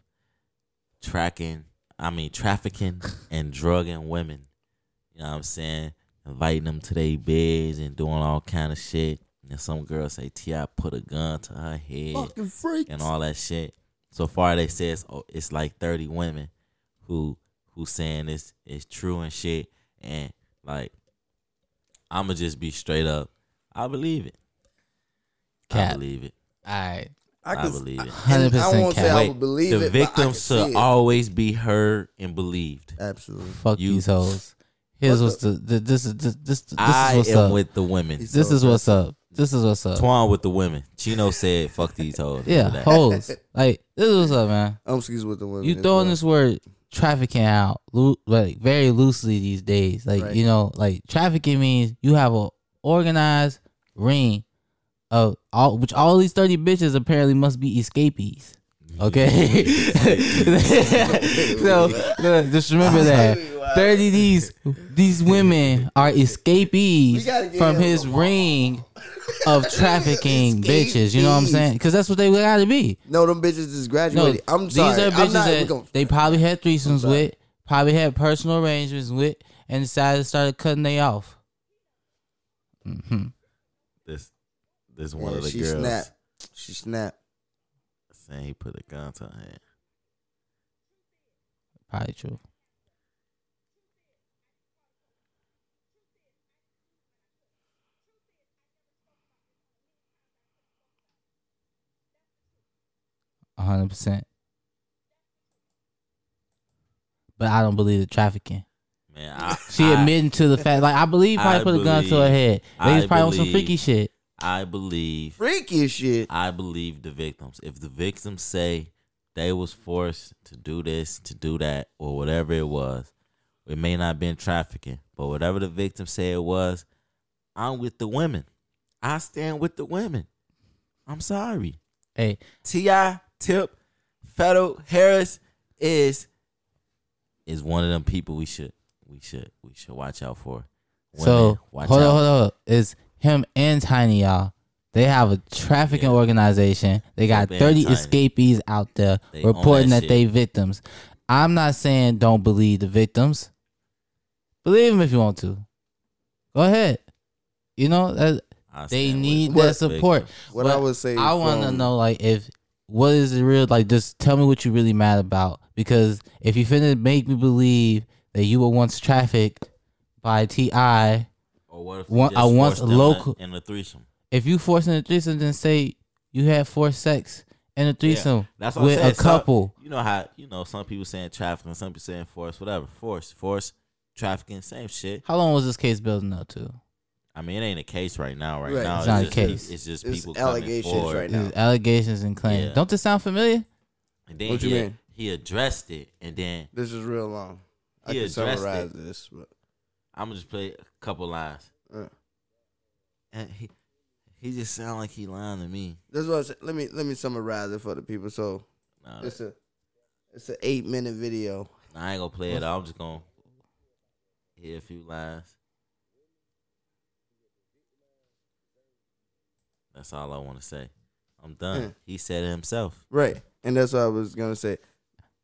tracking, I mean, trafficking and drugging women. You know what I'm saying? Inviting them to their beds and doing all kind of shit. And some girls say T.I. put a gun to her head fucking and all that shit. So far, they say it's, oh, it's like 30 women who who saying it's it's true and shit. And like, I'ma just be straight up. I believe it. I Cap. believe it. All right. I could- believe it. 100% I won't say. I would believe the it. but I victims see should it. always be heard and believed. Absolutely. Fuck You- these hoes. Here's What what's the, the this is this this, this I is what's am up. with the women. He's this so is what's up. This is what's up. Twan with the women. Chino said, "Fuck these hoes." Yeah, Remember that. hoes. Like this is what's up, man. I'm excuse with the women. You throwing well. this word trafficking out loo- like very loosely these days. Like Right. you know, like trafficking means you have a organized ring of all which all these thirty bitches apparently must be escapees. Okay, so look, just remember that thirty these these women are escapees from his ring of trafficking bitches. You know what I'm saying? Because that's what they gotta be. No, them bitches just No, graduated. I'm sorry. these are bitches not that gonna- they probably had threesomes with, probably had personal arrangements with, and decided to start cutting they off. Hmm This, this one Yeah, of the she girls. snapped. She snapped. Saying he put a gun to her head. Probably true. A hundred percent. But I don't believe the trafficking. Man, I, She I, admitting to the fact, like I believe, probably I put a gun to her head. I Niggas probably on some believe- freaky shit. I believe Freaky shit. I believe the victims. If the victims say they was forced to do this, to do that, or whatever it was, it may not been trafficking, but whatever the victim say it was, I'm with the women. I stand with the women. I'm sorry. Hey, T.I. Tip Federal Harris is is one of them people we should we should we should watch out for. Women, so watch hold out. on, hold on, hold on. It's him and Tiny, y'all. They have a trafficking Yeah. organization. They got Dope 30 Tiny. escapees out there They reporting that that, they victims. I'm not saying don't believe the victims. Believe them if you want to. Go ahead. You know, uh, that they need the that support. What But I would say. I want to know, like, if what is the real, like, just tell me what you really mad about. Because if you finna make me believe that you were once trafficked by T.I., Or what if One- you I once local- in a threesome? if you forcing a threesome, then say you had forced sex in a threesome That's what I'm with saying. a couple. Some, you know how you know some people saying trafficking, some people saying force, whatever. Force, force, trafficking, same shit. How long was this case building up to? I mean, it ain't a case right now. Right, Right. now, It's not a case. It's just It's people coming allegations forward. right now. These allegations and claims. Yeah. Don't this sound familiar? And then What he, you mean? he addressed it, and then This is real long. I He can summarize it. this, but I'm gonna just play a couple lines. uh, And he he just sound like he lying to me. this is what I said. Let me let me summarize it for the people. So Nah, it's a it's an eight minute video. I ain't gonna play it. I'm just gonna hear a few lines. That's all I want to say. I'm done. He said it himself. Right. And that's what I was gonna say.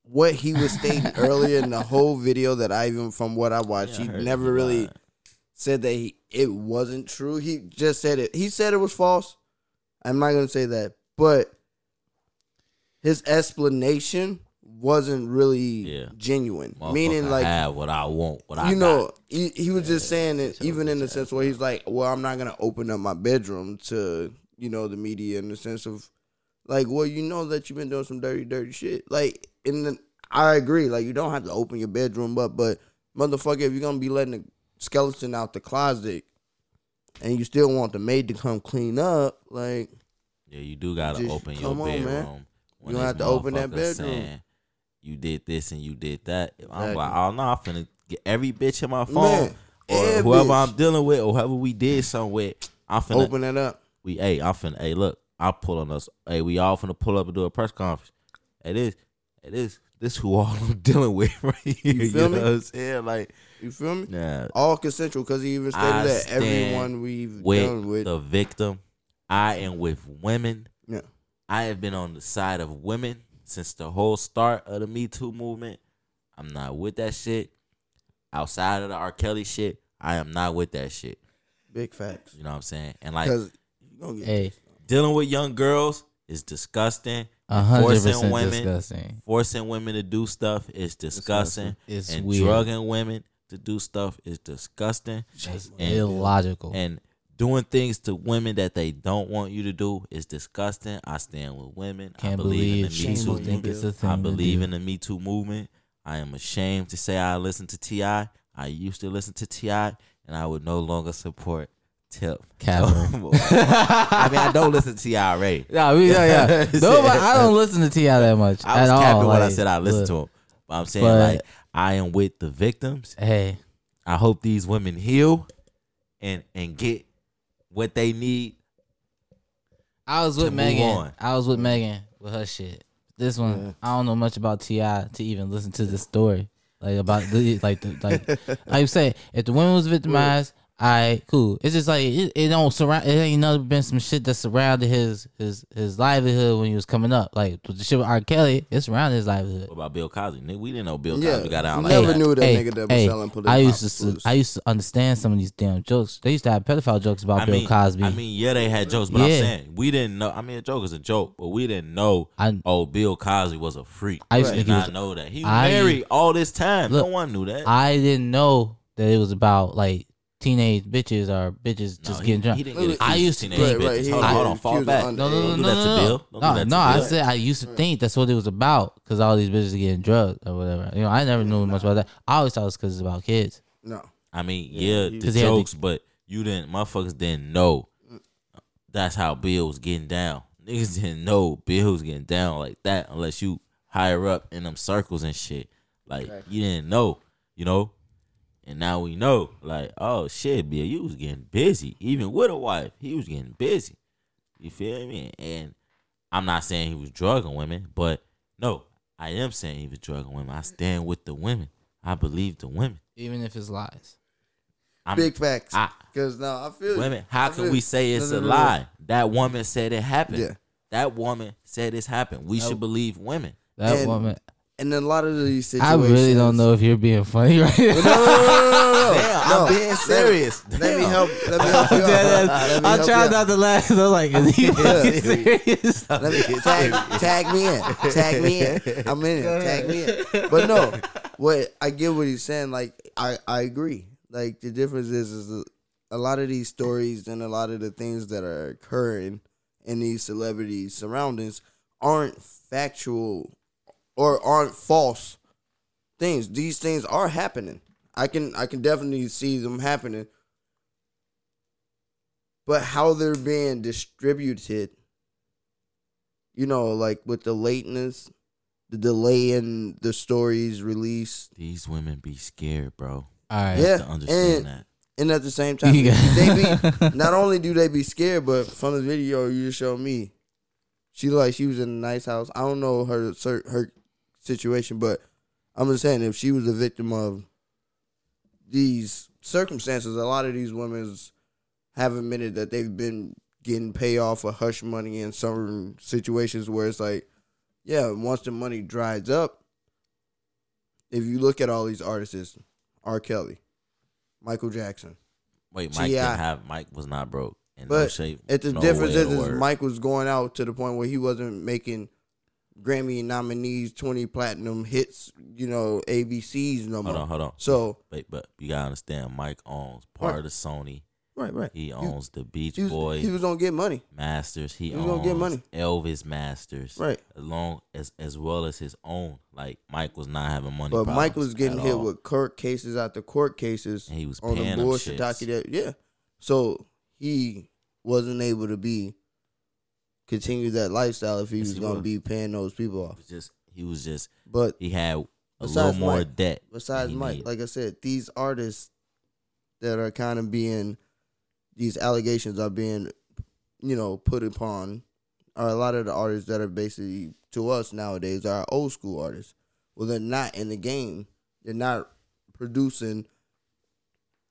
What he was stating earlier in the whole video that I even from what I watched, Yeah, I he never really lied. said that he it wasn't true. He just said it. He said it was false. I'm not gonna say that, but his explanation wasn't really Yeah. genuine. Meaning, like have what I want. What I you know, he, he was just saying it, even in the sense where he's like, "Well, I'm not gonna open up my bedroom to you know the media in the sense of like, well, you know that you've been doing some dirty, dirty shit. Like, and the, I agree, like you don't have to open your bedroom up, but motherfucker, if you're gonna be letting the skeleton out the closet and you still want the maid to come clean up, like, Yeah, you do gotta Just open your on, bedroom. You don't have to open that bedroom. saying You did this and you did that. I'm Exactly. like, oh no, I'm finna get every bitch in my phone Man, or whoever bitch. I'm dealing with or whoever we did something with. I'm finna open it up. we hey, I'm finna hey look, I'll pull on us. Hey, we all finna pull up and do a press conference. It is, it is. This who all I'm dealing with right here. You, feel know me? what I'm saying? Like, You feel me? nah, All consensual because he even stated I that stand everyone we've with, done with, the victim. I am with women. yeah, I have been on the side of women since the whole start of the Me Too movement. I'm not with that shit. Outside of the R. Kelly shit, I am not with that shit. big facts. You know what I'm saying? And like Because you gonna get Hey, dealing with young girls is disgusting. Forcing women- disgusting. Forcing women to do stuff is disgusting. It's and weird. drugging women to do stuff is disgusting. It's And- illogical. And doing things to women that they don't want you to do is disgusting. I stand with women. I Can't believe believe in the Me Too think it's a thing. I believe in the Me Too movement. I am ashamed to say I listen to Ti. I used to listen to T.I., and I would no longer support Tip. Cameron. I mean, I don't listen to T.I. already. Yeah, we, yeah, yeah. Shit. Nobody, I don't listen to T.I. that much I was at capping all. when I said I listen look, to him, but I'm saying But- like I am with the victims. Hey, I hope these women heal and and get what they need. I was with Megan. on. I was with Megan with her shit. This one, Yeah. I don't know much about T.I. to even listen to the story. Like about the like the like like you say, if the woman was victimized, I cool. It's just like it, it don't surround. It ain't never been some shit that surrounded his his his livelihood when he was coming up. Like the shit with R. Kelly, it surrounded his livelihood. What about Bill Cosby? Nigga, we didn't know Bill Yeah, Cosby got out we like never that. knew that hey, nigga that was hey, selling political I used to foods. I used to understand some of these damn jokes. They used to have pedophile jokes about I Bill mean, Cosby. I mean, yeah, they had jokes, but I'm saying we didn't know. I mean, a joke is a joke, but we didn't know. I- oh, Bill Cosby was a freak. I used to did not was- know that he was I- married all this time. Look, no one knew that. I didn't know that it was about like teenage bitches or bitches No, just he- getting drunk. He didn't get I used to think- Right, right, he Hold on, hold on, fall Accused back. of No, no, Don't no, do no, that no, to no. Bill. Don't do no, that to no. I Bill. said I used to think that's what it was about because all these bitches are getting drugged or whatever. You know, I never knew much about that. I always thought it was because it's about kids. no. I mean, Yeah, yeah, he- the 'Cause he had the- jokes, but you didn't. Motherfuckers didn't know. That's how Bill was getting down. Niggas didn't know Bill was getting down like that unless you higher up in them circles and shit. Like you didn't know, you know. And now we know, like, oh shit, Bill, you was getting busy. Even with a wife, he was getting busy. You feel me? And I'm not saying he was drugging women, but no, I am saying he was drugging women. I stand with the women. I believe the women. Even if it's lies. I'm, Big facts. I, Because no, I feel. women, how I can we say it's No, a no, no, no. lie? That woman said it happened. Yeah. That woman said it's happened. We should believe women. That And- woman. And a lot of these I really don't know if you're being funny right now. no, no, no, no, no. Damn, no. I'm being serious. Let, let me help. Let me help you out. Let me I'm help trying you out. not to laugh. I'm like, is he fucking serious? Let me tag, tag me in. Tag me in. I'm in it. Tag me in. But no, what I get what he's saying. Like I, I agree. Like the difference is, is a, a lot of these stories and a lot of the things that are occurring in these celebrity surroundings aren't factual or aren't false things. These things are happening. I can I can definitely see them happening. But how they're being distributed you know, like with the lateness, the delay in the stories release, These women be scared, bro. All right. Yeah. To understand and- that. and at the same time, You got- they be not only do they be scared, but from the video you just showed me, she like she was in a nice house. I don't know her her situation, but I'm just saying if she was a victim of these circumstances, a lot of these women have admitted that they've been getting payoff for hush money in certain situations where it's like, yeah, once the money dries up, if you look at all these artists, R. Kelly, Michael Jackson, Wait, Mike G.I. didn't have Mike was not broke. In no But shape. It, the no difference is, is. Mike was going out to the point where he wasn't making Grammy nominees, twenty platinum hits, you know, ABCs no more. Hold on, hold on. So Wait, but you gotta understand, Mike owns part Right. of Sony. right, right. He owns the Beach He was, Boy he was gonna get money. Masters. He, he was owns gonna get money. Elvis Masters. Right. Along as as well as his own. Like Mike was not having money. But Mike was getting hit all. with court cases after court cases And he was on the bullshit. Yeah. So he wasn't able to be continue that lifestyle if he Yes, was he gonna was. be paying those people off. just he was just But he had a little more Mike- debt. besides Mike, needed. like I said, these artists that are kind of being these allegations are being, you know, put upon are a lot of the artists that are basically to us nowadays are old school artists. Well, they're not in the game. They're not producing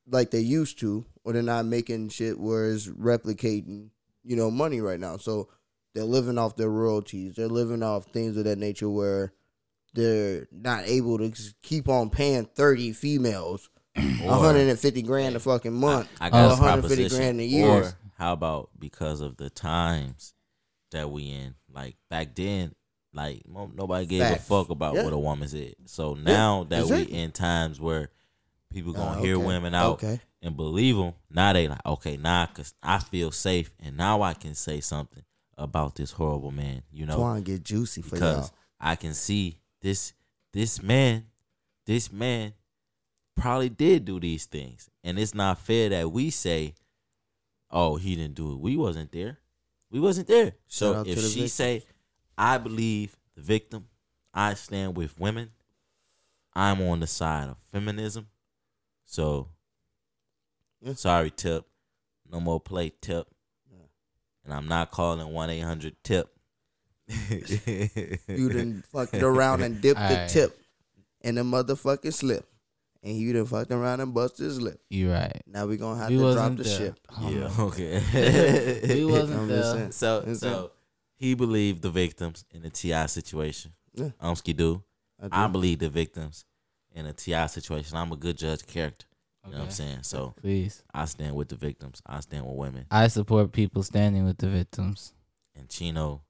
like they used to, or they're not making shit where it's replicating, you know, money right now. So they're living off their royalties. They're living off things of that nature where they're not able to keep on paying 30 females Or- 150 grand a fucking month I or got a 150 proposition. grand a year. Or how about because of the times that we in? Like back then, like nobody gave Facts. a fuck about Yeah. what a woman said. So now that exactly. we in times where people gonna Ah, hear okay. women out Okay. and believe them, now they like, okay, now cause I feel safe and now I can say something about this horrible man. You know, Twan get juicy for because y'all. I can see this this man, this man probably did do these things. And it's not fair that we say, Oh, he didn't do it. We wasn't there. We wasn't there. So if the she victims. say, I believe the victim, I stand with women, I'm on the side of feminism. So Yeah. sorry, Tip. No more play Tip. And I'm not calling one eight hundred tip. You done fucked it around and dipped the Alright. tip in the motherfucking slip. and you done fucked around and busted his lip. You right. Now we gonna have We to drop the there. ship. Oh, yeah, no. okay. We wasn't there. So Is so he believed the victims in the T.I situation. Yeah. Umsky do. I I believe the victims in a T.I situation. I'm a good judge of character. You know what I'm saying? So Please. I stand with the victims. I stand with women. I support people standing with the victims. And Chino,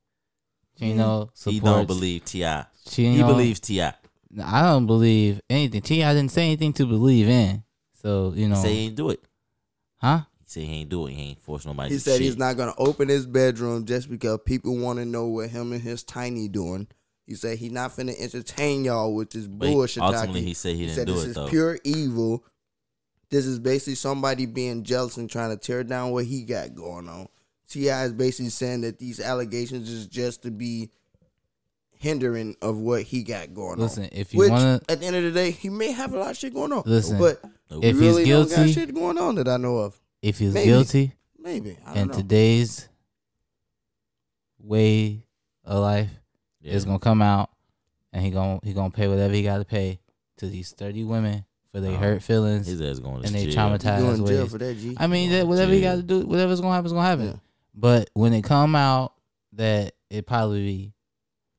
Chino supports. he don't believe T.I. Chino, He believes T.I. I don't believe anything. T. I didn't say anything to believe in. So you know, He say he ain't do it. huh? He say he ain't do it. He ain't force nobody. He to said shit. he's not gonna open his bedroom just because people want to know what him and his tiny doing. He said he not finna entertain y'all with this But bullshit. ultimately, Taki. he said he didn't said do this it is though. pure evil. This is basically somebody being jealous and trying to tear down what he got going on. T.I is basically saying that these allegations is just to be hindering of what he got going Listen, on. Listen, if you Which wanna- at the end of the day, he may have a lot of shit going on. Listen, but Nope. if he he's really don't got guilty- shit going on that I know of. If he's Maybe. guilty Maybe I in don't know. today's way of life, Yeah. it's gonna come out, and he gonna he gonna pay whatever he got to pay to these thirty women for their Uh, hurt feelings His ass going to and they jail. You traumatized going to jail ways. for that, G? I mean, that whatever you got to do, whatever's gonna happen is gonna happen. Yeah. But when it come out that it probably be,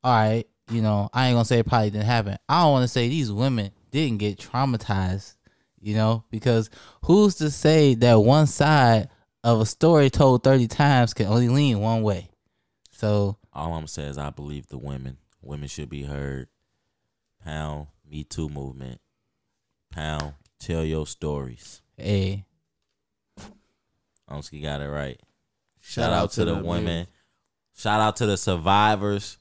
all right, you know, I ain't gonna say it probably didn't happen. I don't want to say these women didn't get traumatized, you know, because who's to say that one side of a story told thirty times can only lean one way? So All I'm saying is I believe the women. Women should be heard. Pound Me Too movement. Pound Tell your stories. hey, Umsky got it right. Shout, out, to, the women. Shout out to the survivors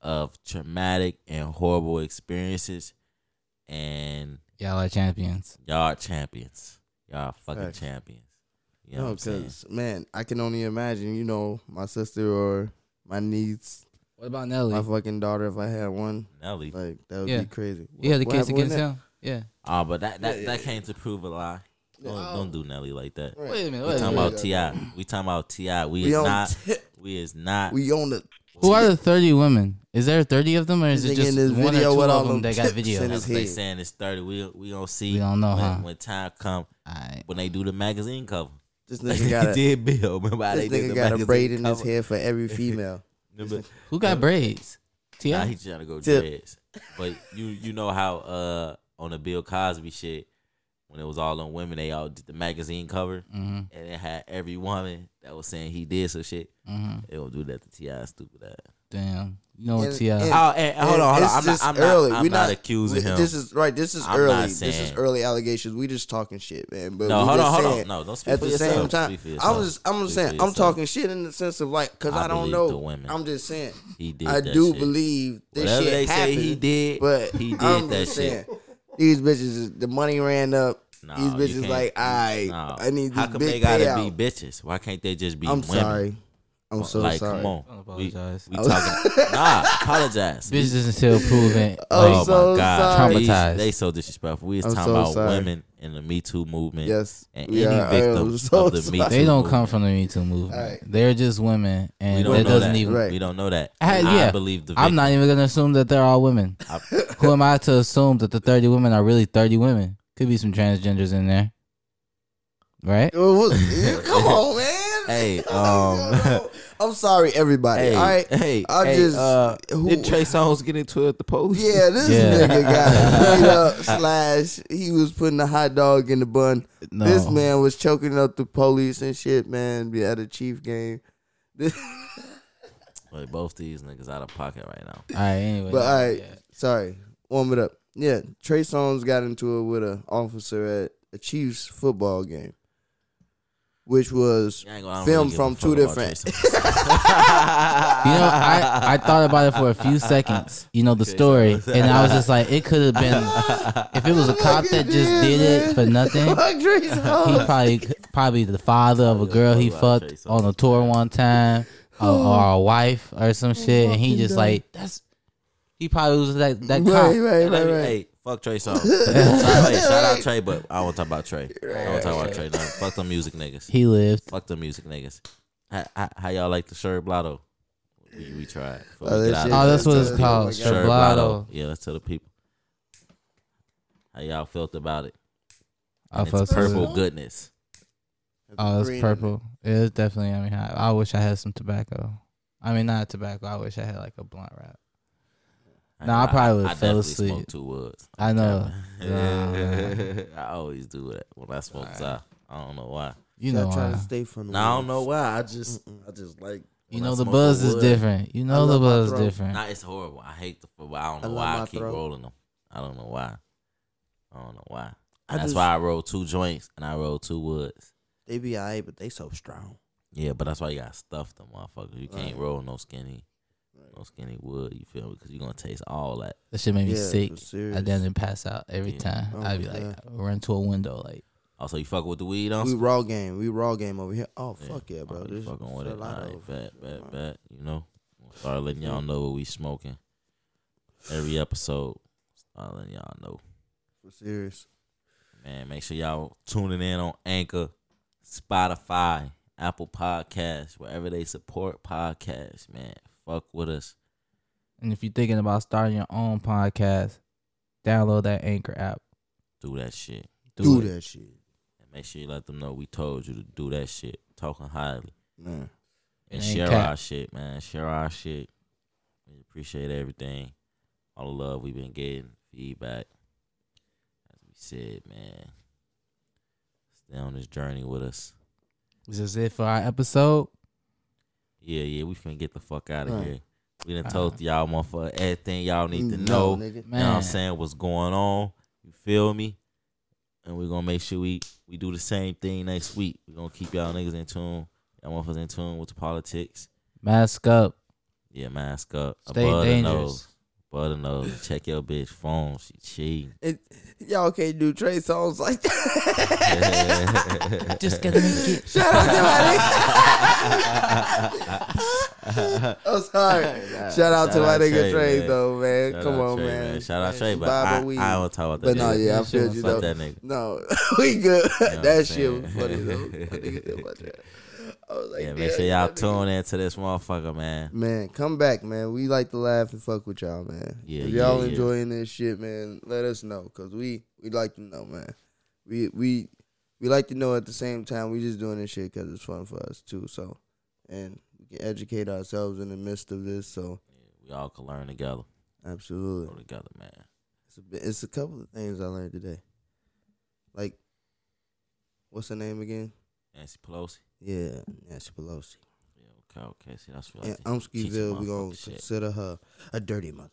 of traumatic and horrible experiences. And y'all are champions. y'all are champions. Y'all are fucking Facts. champions. You know No, what I'm saying? because man, I can only imagine. You know, my sister or my niece, What about Nelly? my fucking daughter. If I had one, Nelly. like that would Yeah. be crazy. you had the case against him. Yeah. Oh, but that that, Yeah, yeah, that yeah. came to prove a lie. Don't, don't do Nelly like that. Right. Wait a minute. We Wait a talking minute. about T.I. We talking about T.I. We, We is on not. tip. We is not. We on the. Who are the thirty women? Is there thirty of them, or is it nigga just in this one or video two with all of them them that got tips video? in That's his what they head. saying it's thirty. We we gonna see. We don't know, when, huh? when time come Alright. when they do the magazine cover. This Like nigga they got a, did Bill. Remember how this they did nigga the got a magazine braid in his hair for every female. Remember? Who got braids? T.I. Nah, he trying to go Tip. dreads. But you you know how uh on the Bill Cosby shit when it was all on women, they all did the magazine cover mm-hmm. and it had every woman that was saying he did some shit. Mm-hmm. They don't do that to T.I. Stupid ass. Damn. You know what And- T.I? and- Oh, hey, hold on, hold on. I'm not. just I'm early. not. I'm We not, accusing we- him. This is right. This is I'm early. This is early allegations. We just talking shit, man. But no, hold on, hold saying, on. No, don't speak At for the yourself. same time, I'm just, I'm just Speak saying, I'm talking shit in the sense of like, cause I I, don't believe the know. women. I'm just saying, He did. I that do shit. believe this Whatever shit they happened. say he did, but he did I'm that just shit. These bitches, the money ran up. Nah, these bitches like, I, nah. I need How come big they gotta payout. be bitches? Why can't they just be I'm women? sorry. I'm so like, sorry. come on. Don't We, apologize. we talking. nah, apologize. Business isn't still proven. Oh so my god, sorry. Traumatized. they so disrespectful. We was I'm talking so about sorry. women in the Me Too movement. Yes, and we any are. Victims so of the Me. Too. they don't come from the Me Too movement. Alright. They're just women, We and don't that doesn't that. even. Right. We don't know that. I- I yeah. believe the. I'm not even gonna assume that they're all women. I- Who am I to assume that the 30 women are really 30 women? Could be some transgenders in there, right? Come on, man. Hey, um, I'm sorry, everybody. hey, All right. hey, I hey, just- uh, who- did Trey Songz get into it at the police? Yeah, this Yeah. nigga got straight up slash. He was putting a hot dog in the bun. No. This man was choking up the police and shit, man. Be at a Chief game. This, Like both these niggas out of pocket right now. All right, anyway. but all right, yeah. sorry, warm it up. Yeah, Trey Songz got into it with an officer at a Chiefs football game, which was gonna- Filmed from two different- You know, I, I thought about it for a few seconds, you know, the story, and I was just like, it could have been, if it was a cop that just did it for nothing, he probably probably the father of a girl he fuck about Trey fucked on a tour one time, or, or a wife or some oh shit, and he just like that's he probably was that that cop. Right, right, right, right. Hey, fuck Trey Songz. Sorry, hey, shout out Trey, but I don't want to talk about Trey. I don't want to talk about Trey. No, fuck them music niggas. He lived. Fuck them music niggas. How, how, how y'all like the shirt blotto? We, we tried. Before Oh, we that get out shit- of Oh, that's what it's called. God. Shirt Sherblotto. blotto. Yeah, let's tell the people. How y'all felt about it? I And felt it's so purple good. goodness. Oh, it's Green in it. purple. It is definitely. I mean, I, I wish I had some tobacco. I mean, not tobacco. I wish I had like a blunt wrap. Nah, I probably would've I fell definitely asleep. Smoke two woods. I know. Yeah, I always do that when I smoke Alright. out. I don't know why. You know trying to stay from the No, I don't know why. I just, I just like. You know the buzz is different. You know the buzz is different. Nah, it's horrible. I hate the, but I don't know love why I my keep throat. rolling them. I don't know why. I don't know why. I That's just, why I roll two joints and I roll two woods. they be alright, but they so strong. Yeah, but that's why you gotta stuff them motherfuckers. You can't Right. roll no skinny, no skinny wood. You feel me? Because you gonna taste all that. That shit made me Yeah, sick. for serious. I didn't pass out every Yeah. time. Oh I'd be my like, God. run to a window. Like, oh, Also, you fuck with the weed on? We raw game. We raw game over here. Oh Yeah. fuck yeah, bro. Oh, you This fucking with is it. a lot All right, of- bet, bet, bet. You know, we'll start letting y'all know what we smoking. Every episode, start letting y'all know. For serious. Man, make sure y'all tuning in on Anchor, Spotify, Apple Podcasts, wherever they support podcasts, man. Fuck with us. and if you're thinking about starting your own podcast, download that Anchor app. Do that shit. Do, Do that shit, And make sure you let them know we told you to do that shit. Talking highly. man. And share cap. our shit, man. Share our shit. We appreciate everything. All the love we've been getting, feedback. As we said, man. Stay on this journey with us. This is this it for our episode? Yeah, yeah, we finna get the fuck out of Right. here. We done Uh, told y'all motherfucker everything y'all need to No, know. nigga. You know what Man, I'm saying? What's going on? You feel me? And we're gonna make sure we we do the same thing next week. We're gonna keep y'all niggas in tune. Y'all motherfuckers in tune with the politics. mask up. Yeah, mask up. Stay Above the dangerous. nose. Above the nose. Check your bitch phone. She cheating. It, y'all can't do Trey Songz like that. Just gonna make it. Shout out to my I'm sorry. Shout out to my nigga Trey, man. though, man. Shout Come on, Trey, man. Shout out Trey, but Baba I, Weed. I don't talk about that. But no, yeah, I feel you though. that nigga. No, we good. know what that shit was funny though. Nigga said about that. I was like, Yeah, make sure y'all tune in to this motherfucker, man. Man, come back, man. We like to laugh and fuck with y'all, man. Yeah, if y'all yeah, yeah. enjoying this shit, man, let us know, cause we we like to know, man. We we we like to know at the same time. We just doing this shit cause it's fun for us too. So, and we can educate ourselves in the midst of this. So, We all can learn together. absolutely, Go together, man. it's a, it's a couple of things I learned today. Like, what's her name again? Nancy Pelosi. Yeah, Nancy Pelosi. Yeah, okay, okay. See, that's what I think. Teach a Umskyville, we gonna shit. consider her a dirty motherfucker.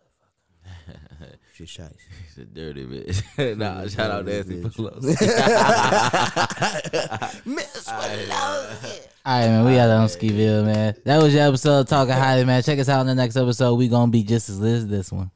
She's shy. She's a dirty bitch. nah, shout out Dirty Nancy bitch. Pelosi. Miss Alright, Pelosi. All right, man. We out on Skiville, man. That was your episode of Talking Highly, man. Check us out in the next episode. We gonna be just as lit as this one.